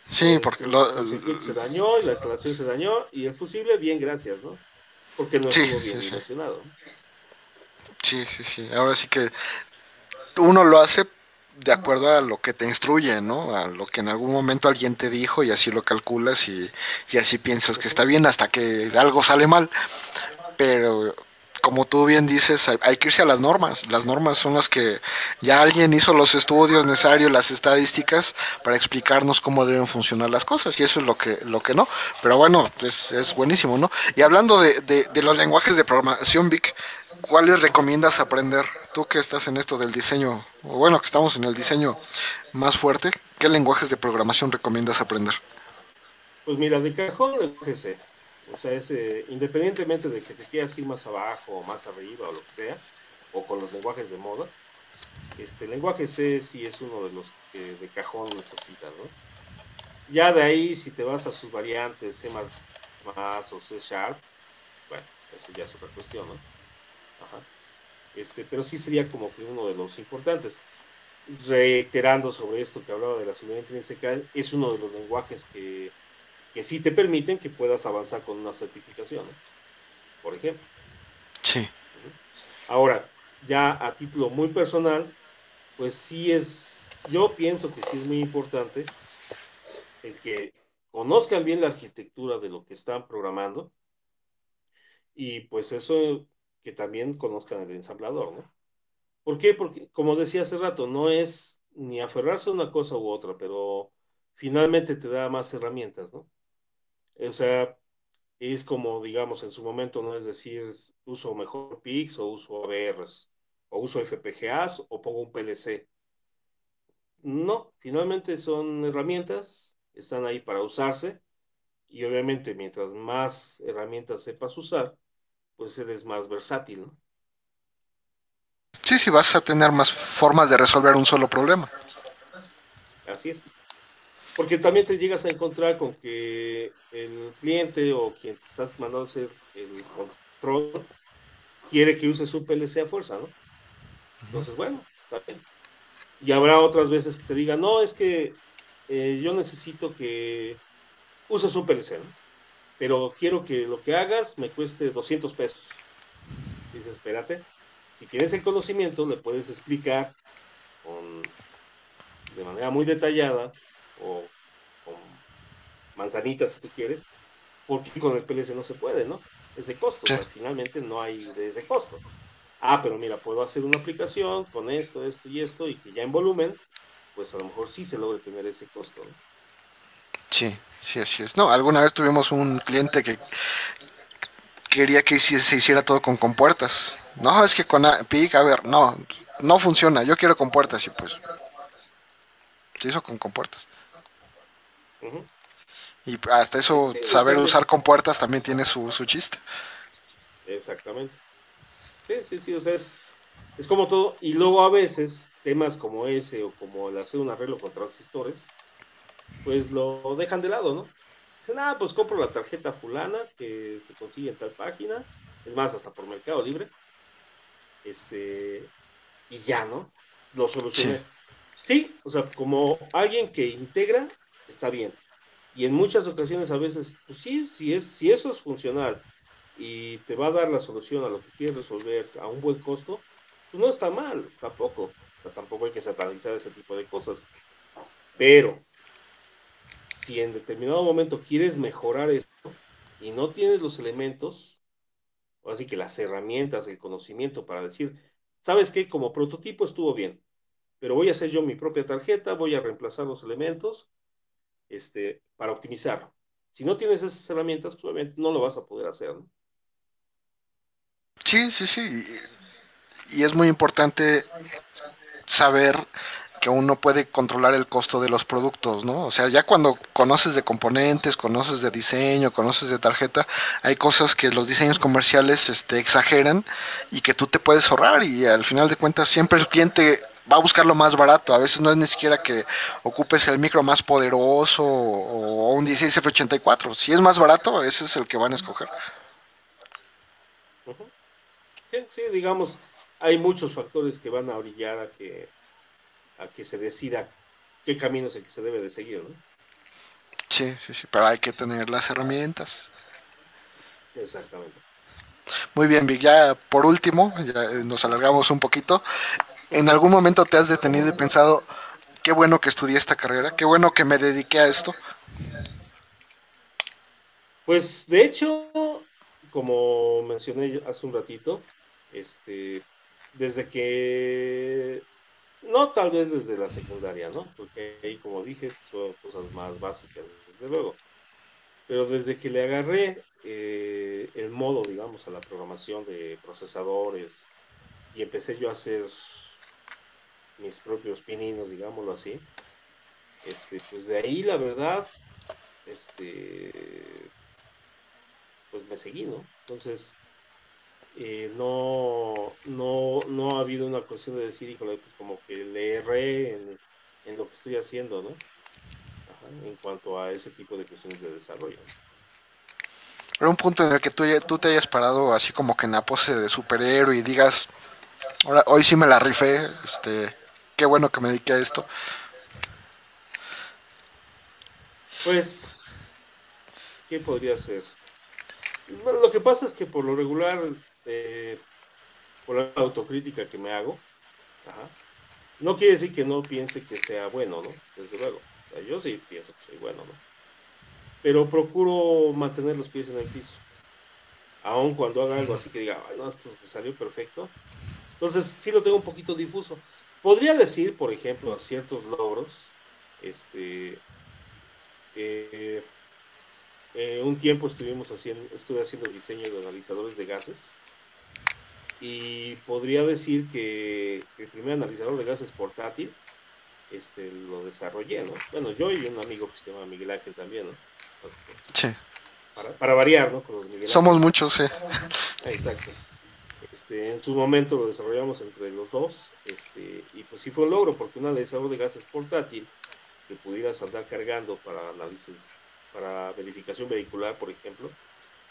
S1: Sí, porque
S2: el, circuito se dañó y la instalación se dañó y el fusible, bien, gracias, ¿no? Porque no estuvo bien dimensionado.
S1: Sí, sí, sí. Ahora sí que uno lo hace de acuerdo a lo que te instruye, ¿no? A lo que en algún momento alguien te dijo y así lo calculas y, y así piensas que está bien hasta que algo sale mal. Pero como tú bien dices, hay, que irse a las normas. Las normas son las que ya alguien hizo los estudios necesarios, las estadísticas, para explicarnos cómo deben funcionar las cosas. Y eso es lo que, lo que no. Pero bueno, es, es buenísimo, ¿no? Y hablando de, de, de los lenguajes de programación, Vic, ¿cuáles recomiendas aprender? Tú que estás en esto del diseño, o bueno, que estamos en el diseño más fuerte, ¿qué lenguajes de programación recomiendas aprender?
S2: Pues mira, de cajón el GC. O sea, es, independientemente de que te quieras ir más abajo o más arriba o lo que sea, o con los lenguajes de moda, este lenguaje C sí es uno de los que de cajón necesitas, ¿no? Ya de ahí, si te vas a sus variantes C++ o C Sharp, bueno, eso ya es otra cuestión, ¿no? Este, pero sí sería como que uno de los importantes. Reiterando sobre esto que hablaba de la seguridad intrínseca, es uno de los lenguajes que, que sí te permiten que puedas avanzar con una certificación, por ejemplo.
S1: Sí.
S2: Ahora, ya a título muy personal, pues sí es, yo pienso que sí es muy importante el que conozcan bien la arquitectura de lo que están programando y pues eso que también conozcan el ensamblador, ¿no? ¿Por qué? Porque, como decía hace rato, no es ni aferrarse a una cosa u otra, pero finalmente te da más herramientas, ¿no? O sea, es como, digamos, en su momento, no es decir, uso mejor PIX o uso ABRs, o uso FPGAs o pongo un PLC. No, finalmente son herramientas, están ahí para usarse, y obviamente mientras más herramientas sepas usar, pues eres más versátil, ¿no?
S1: Sí, sí, vas a tener más formas de resolver un solo problema.
S2: Así es. Porque también te llegas a encontrar con que el cliente o quien te estás mandando hacer el control quiere que uses un PLC a fuerza, ¿no? Entonces, bueno, está bien. Y habrá otras veces que te diga, no, es que eh, yo necesito que uses un PLC, ¿no? Pero quiero que lo que hagas me cueste 200 pesos. Dice, espérate, si tienes el conocimiento, le puedes explicar de manera muy detallada o con manzanitas si tú quieres, porque con el PLC no se puede, ¿no? Ese costo, finalmente no hay de ese costo. Ah, pero mira, puedo hacer una aplicación con esto, esto y esto, y que ya en volumen, pues a lo mejor sí se logre tener ese costo. ¿no?
S1: Sí, sí, así es. No, alguna vez tuvimos un cliente que quería que se hiciera todo con compuertas. No, es que con PIC, a ver, no, no funciona, yo quiero compuertas y pues se hizo con compuertas. Y hasta eso, saber usar compuertas también tiene su, su chiste.
S2: Exactamente. Sí, sí, sí, o sea, es, es como todo. Y luego a veces, temas como ese o como el hacer un arreglo con transistores, pues lo dejan de lado, ¿no? Dicen, ah, pues compro la tarjeta fulana que se consigue en tal página, es más, hasta por Mercado Libre. Este, y ya, ¿no? Lo solucioné. Sí. o sea, como alguien que integra, está bien. Y en muchas ocasiones a veces, pues sí, si, es, si eso es funcional y te va a dar la solución a lo que quieres resolver a un buen costo, pues no está mal, tampoco. tampoco hay que satanizar ese tipo de cosas. Pero si en determinado momento quieres mejorar esto y no tienes los elementos, así que las herramientas, el conocimiento para decir, ¿sabes qué? Como prototipo estuvo bien, pero voy a hacer yo mi propia tarjeta, voy a reemplazar los elementos este, para optimizarlo. Si no tienes esas herramientas, pues no lo vas a poder hacer. ¿no?
S1: Sí, sí, sí. Y es muy importante saber que uno puede controlar el costo de los productos, ¿no? O sea, ya cuando conoces de componentes, conoces de diseño, conoces de tarjeta, hay cosas que los diseños comerciales este, exageran y que tú te puedes ahorrar y al final de cuentas siempre el cliente va a buscar lo más barato. A veces no es ni siquiera que ocupes el micro más poderoso o, un 16F84. Si es más barato, ese es el que van a escoger.
S2: Sí, digamos, hay muchos factores que van a brillar a que a que se decida qué camino es el que se debe de seguir, ¿no?
S1: Sí, sí, sí, pero hay que tener las herramientas.
S2: Exactamente.
S1: Muy bien, Vic, ya por último, ya nos alargamos un poquito. ¿En algún momento te has detenido y pensado, qué bueno que estudié esta carrera, qué bueno que me dediqué a esto?
S2: Pues de hecho, como mencioné hace un ratito, este, desde que no tal vez desde la secundaria, ¿no? Porque ahí, como dije, son cosas más básicas, desde luego. Pero desde que le agarré eh, el modo, digamos, a la programación de procesadores y empecé yo a hacer mis propios pininos, digámoslo así, este, pues de ahí la verdad, este, pues me seguí, ¿no? Entonces, eh, no, no, no ha habido una cuestión de decir, híjole, pues como que le erré en, lo que estoy haciendo, ¿no? en cuanto a ese tipo de cuestiones de desarrollo.
S1: Pero un punto en el que tú, tú te hayas parado así como que en la pose de superhéroe y digas, ahora, hoy sí me la rifé, este, qué bueno que me dediqué a esto.
S2: Pues, ¿qué podría ser? Bueno, lo que pasa es que por lo regular eh, por la autocrítica que me hago, no quiere decir que no piense que sea bueno, ¿no? Desde luego. yo sí pienso que soy bueno, ¿no? Pero procuro mantener los pies en el piso. Aun cuando haga algo así que diga, no, esto salió perfecto. Entonces, sí lo tengo un poquito difuso. Podría decir, por ejemplo, a ciertos logros, este, eh, eh, un tiempo estuvimos haciendo, estuve haciendo diseño de analizadores de gases y podría decir que el primer analizador de gases portátil este, lo desarrollé, ¿no? Bueno, yo y un amigo que se llama Miguel Ángel también, ¿no?
S1: sí.
S2: Para, variar, ¿no?
S1: Somos muchos, sí.
S2: Exacto. Este, en su momento lo desarrollamos entre los dos, este, y pues sí fue un logro, porque un analizador de gases portátil que pudieras andar cargando para análisis, para verificación vehicular, por ejemplo,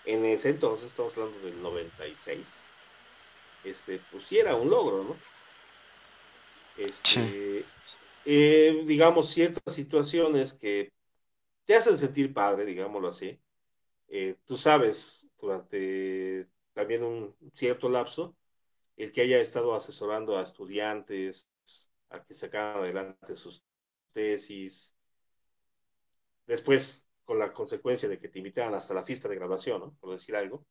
S2: en ese entonces, estamos hablando del 96, este, pues sí era un logro, ¿no? Este, eh, digamos, ciertas situaciones que te hacen sentir padre, digámoslo así. Eh, tú sabes, durante también un cierto lapso, el que haya estado asesorando a estudiantes a que sacaran adelante sus tesis, después con la consecuencia de que te invitaran hasta la fiesta de graduación, ¿no? por decir algo,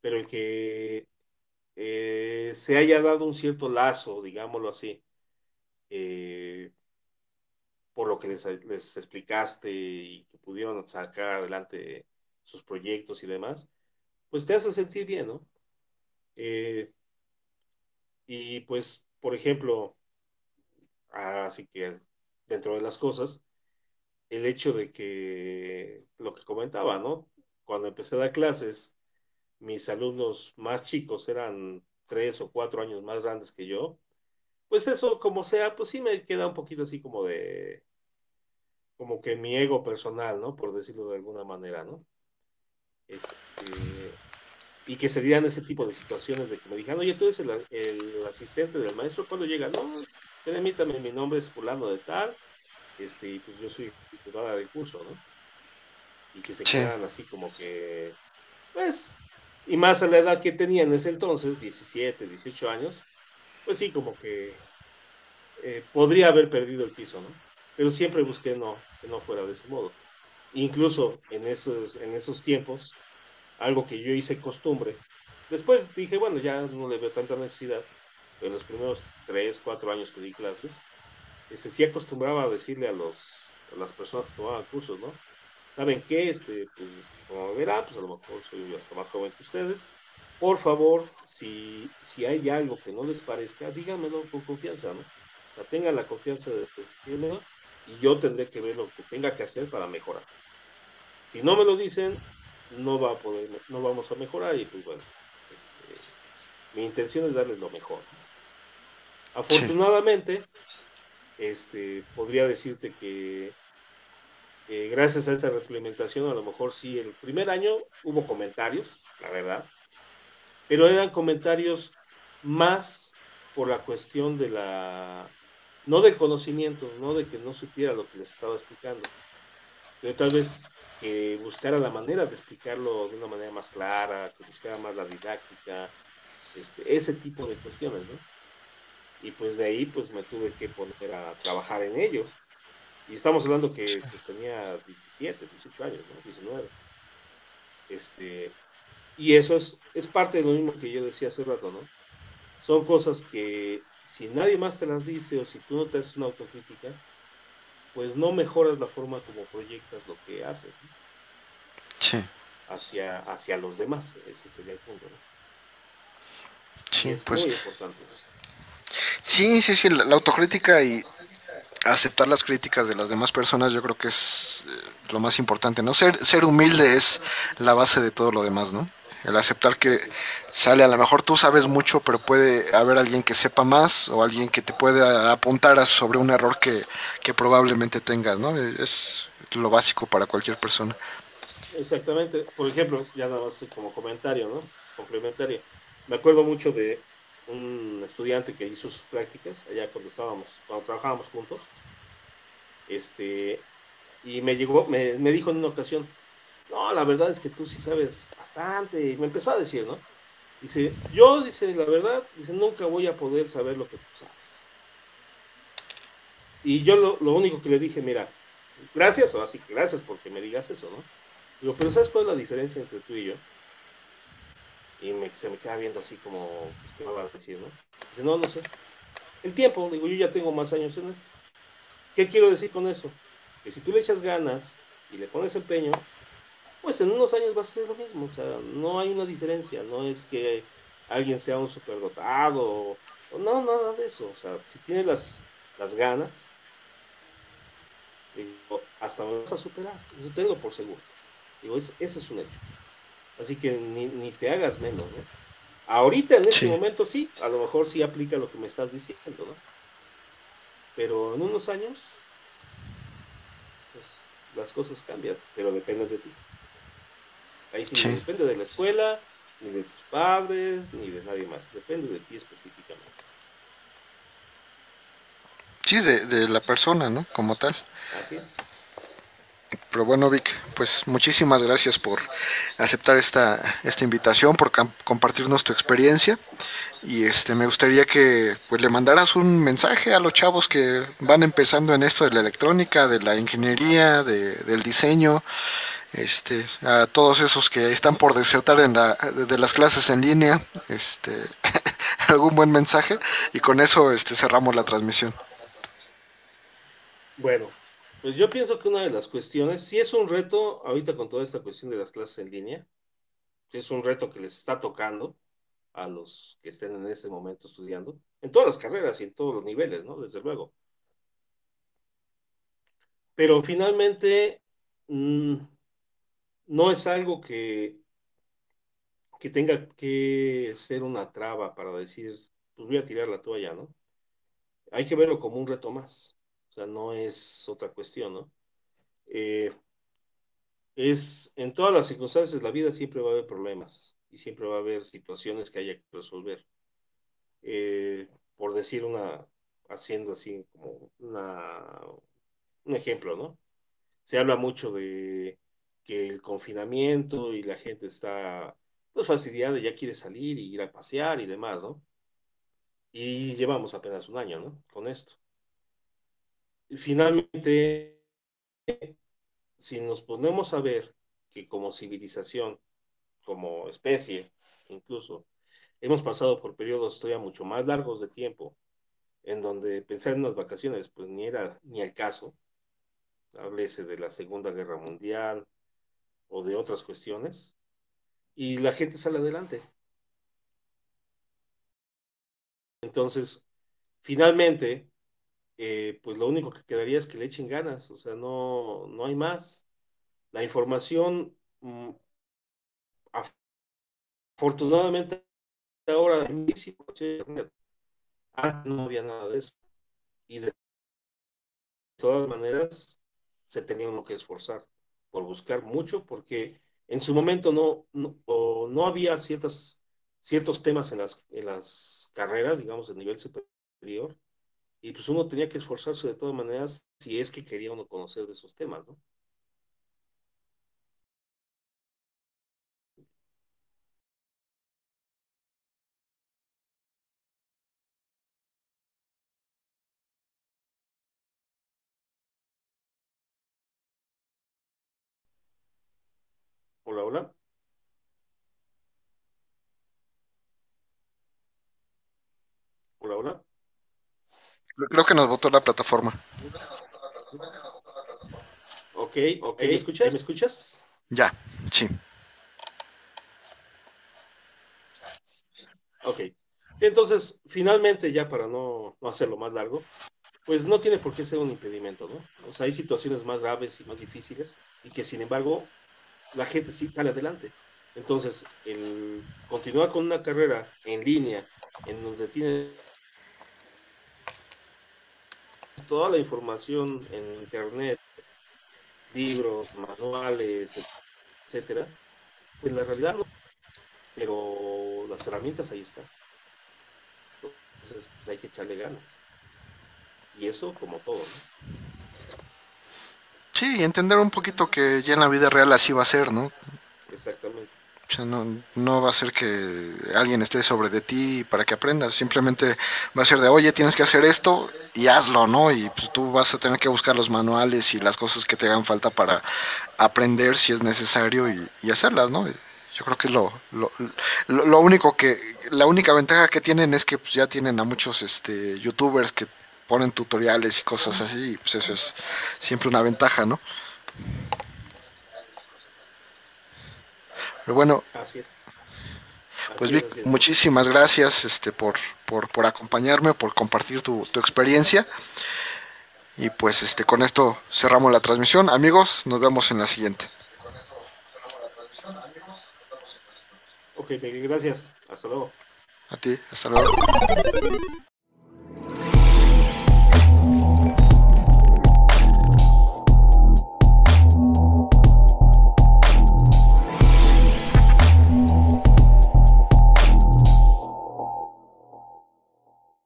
S2: pero el que eh, se haya dado un cierto lazo, digámoslo así, eh, por lo que les, explicaste y que pudieron sacar adelante sus proyectos y demás, pues te hace sentir bien, ¿no? Eh, y pues por ejemplo, así que dentro de las cosas, el hecho de que lo que comentaba, ¿no? Cuando empecé a dar clases, mis alumnos más chicos eran tres o cuatro años más grandes que yo, pues eso, como sea, pues sí me queda un poquito así como de, como que mi ego personal, ¿no? Por decirlo de alguna manera, ¿no? Este, y que se dieran ese tipo de situaciones de que me dijeran, oye, tú eres el, asistente del maestro, cuando llega? No, permítame, mi nombre es fulano de tal, este, y pues yo soy titular del curso, ¿no? Y que se quedan así como que, pues, y más a la edad que tenía en ese entonces, 17, 18 años, pues sí, como que eh, podría haber perdido el piso, ¿no? Pero siempre busqué no, que no fuera de ese modo. Incluso en esos, en esos tiempos, algo que yo hice costumbre. Después dije, bueno, ya no le veo tanta necesidad, en los primeros tres, cuatro años que di clases, este, sí acostumbraba a decirle a, los, a las personas que tomaban cursos, ¿no? ¿Saben qué? Este, pues, como verán, pues a lo mejor soy hasta más joven que ustedes. Por favor, si, si hay algo que no les parezca, díganmelo con confianza, ¿no? O sea, tengan la confianza de decírmelo y yo tendré que ver lo que tenga que hacer para mejorar. Si no me lo dicen, no va a poder, no vamos a mejorar y pues bueno, este, mi intención es darles lo mejor. Afortunadamente, este, podría decirte que gracias a esa retroalimentación, a lo mejor sí, el primer año hubo comentarios, la verdad, pero eran comentarios más por la cuestión de la, no del conocimiento, no de que no supiera lo que les estaba explicando, pero tal vez que buscara la manera de explicarlo de una manera más clara, que buscara más la didáctica, este, ese tipo de cuestiones, ¿no? Y pues de ahí pues me tuve que poner a trabajar en ello. Y estamos hablando que pues, tenía 17, 18 años, ¿no? 19. Este, y eso es, es parte de lo mismo que yo decía hace rato, ¿no? Son cosas que si nadie más te las dice o si tú no te haces una autocrítica, pues no mejoras la forma como proyectas lo que haces
S1: sí.
S2: hacia, hacia los demás. Ese sería el punto. ¿no?
S1: Sí,
S2: es
S1: pues,
S2: muy importante.
S1: Sí, sí, sí, la, autocrítica y aceptar las críticas de las demás personas yo creo que es eh, lo más importante, ¿no? Ser, ser humilde es la base de todo lo demás, ¿no? el aceptar que sale, a lo mejor tú sabes mucho, pero puede haber alguien que sepa más o alguien que te pueda apuntar sobre un error que, probablemente tengas, ¿no? Es lo básico para cualquier persona.
S2: Exactamente. Por ejemplo, ya nada más como comentario, ¿no? Complementario. Me acuerdo mucho de un estudiante que hizo sus prácticas allá cuando estábamos, cuando trabajábamos juntos. Este, y me llegó, me, me dijo en una ocasión, no, la verdad es que tú sí sabes bastante. Y me empezó a decir, ¿no? Dice, yo, dice, la verdad, dice, nunca voy a poder saber lo que tú sabes. Y yo lo, lo único que le dije, mira, gracias, o así gracias porque me digas eso, ¿no? Digo, pero ¿sabes cuál es la diferencia entre tú y yo? Y me, se me queda viendo así como, pues, ¿qué me va a decir, no? Dice, no, no sé. El tiempo, digo, yo ya tengo más años en esto. ¿Qué quiero decir con eso? Que si tú le echas ganas y le pones empeño, pues en unos años va a ser lo mismo, o sea, no hay una diferencia, no es que alguien sea un superdotado, o, no, nada de eso, o sea, si tienes las, las ganas, digo, hasta vas a superar, eso tengo por seguro, digo, ese es un hecho, así que ni, ni te hagas menos, ¿no? Ahorita en este momento sí, a lo mejor sí aplica lo que me estás diciendo, ¿no? Pero en unos años, pues las cosas cambian, pero depende de ti. Ahí sí, no depende de la escuela, ni de tus padres, ni de nadie más. Depende de ti específicamente.
S1: Sí, de, de la persona, ¿no? Como tal.
S2: Así es.
S1: Pero bueno, Vic, pues muchísimas gracias por aceptar esta, esta invitación, por compartirnos tu experiencia. Y este me gustaría que pues, le mandaras un mensaje a los chavos que van empezando en esto de la electrónica, de la ingeniería, de, del diseño, este, a todos esos que están por desertar en la, de las clases en línea, este, algún buen mensaje y con eso este, cerramos la transmisión.
S2: Bueno, pues yo pienso que una de las cuestiones, si es un reto ahorita con toda esta cuestión de las clases en línea, si es un reto que les está tocando, a los que estén en ese momento estudiando, en todas las carreras y en todos los niveles, ¿no? Desde luego. Pero finalmente mm, no es algo que, que tenga que ser una traba para decir, pues voy a tirar la toalla, ¿no? Hay que verlo como un reto más. O sea, no es otra cuestión, ¿no? Eh, es en todas las circunstancias de la vida siempre va a haber problemas y siempre va a haber situaciones que haya que resolver. Eh, por decir una, haciendo así como una, un ejemplo, ¿no? Se habla mucho de que el confinamiento y la gente está pues fastidiada, ya quiere salir y ir a pasear y demás, ¿no? Y llevamos apenas un año, ¿no? Con esto. Finalmente, si nos ponemos a ver que como civilización, como especie, incluso, hemos pasado por periodos todavía mucho más largos de tiempo, en donde pensar en unas vacaciones, pues ni era ni el caso, háblese de la Segunda Guerra Mundial o de otras cuestiones, y la gente sale adelante. Entonces, finalmente, eh, pues lo único que quedaría es que le echen ganas, o sea, no, no hay más. La información, mm, afortunadamente, ahora antes no había nada de eso. Y de todas maneras, se tenía uno que esforzar por buscar mucho, porque en su momento no, no, no había ciertas, ciertos temas en las, en las carreras, digamos, de nivel superior, y pues uno tenía que esforzarse de todas maneras si es que quería uno conocer de esos temas, ¿no? Hola, hola. Hola, hola.
S1: Creo que nos votó la plataforma.
S2: Ok, ok. ¿Me escuchas? ¿Me escuchas?
S1: Ya, sí.
S2: Ok. Entonces, finalmente, ya para no, no hacerlo más largo, pues no tiene por qué ser un impedimento, ¿no? O sea, hay situaciones más graves y más difíciles y que, sin embargo, la gente sí sale adelante. Entonces, el continuar con una carrera en línea, en donde tiene toda la información en internet, libros, manuales, etcétera, pues la realidad no, pero las herramientas ahí están. Entonces pues hay que echarle ganas. Y eso como todo, ¿no?
S1: Sí, entender un poquito que ya en la vida real así va a ser, ¿no?
S2: Exactamente.
S1: O sea, no, no va a ser que alguien esté sobre de ti para que aprendas, simplemente va a ser de, oye, tienes que hacer esto y hazlo, ¿no? Y pues tú vas a tener que buscar los manuales y las cosas que te hagan falta para aprender si es necesario y, hacerlas, ¿no? Yo creo que lo, lo, lo, único que, la única ventaja que tienen es que pues, ya tienen a muchos este, youtubers que ponen tutoriales y cosas así, y pues eso es siempre una ventaja, ¿no? Pero bueno,
S2: Así es.
S1: pues Vic,
S2: es, así es.
S1: muchísimas gracias este, por, por, por acompañarme, por compartir tu, tu experiencia. Y pues este, con esto cerramos la transmisión. Amigos, nos vemos en la siguiente.
S2: Ok, gracias. Hasta luego.
S1: A ti, hasta luego.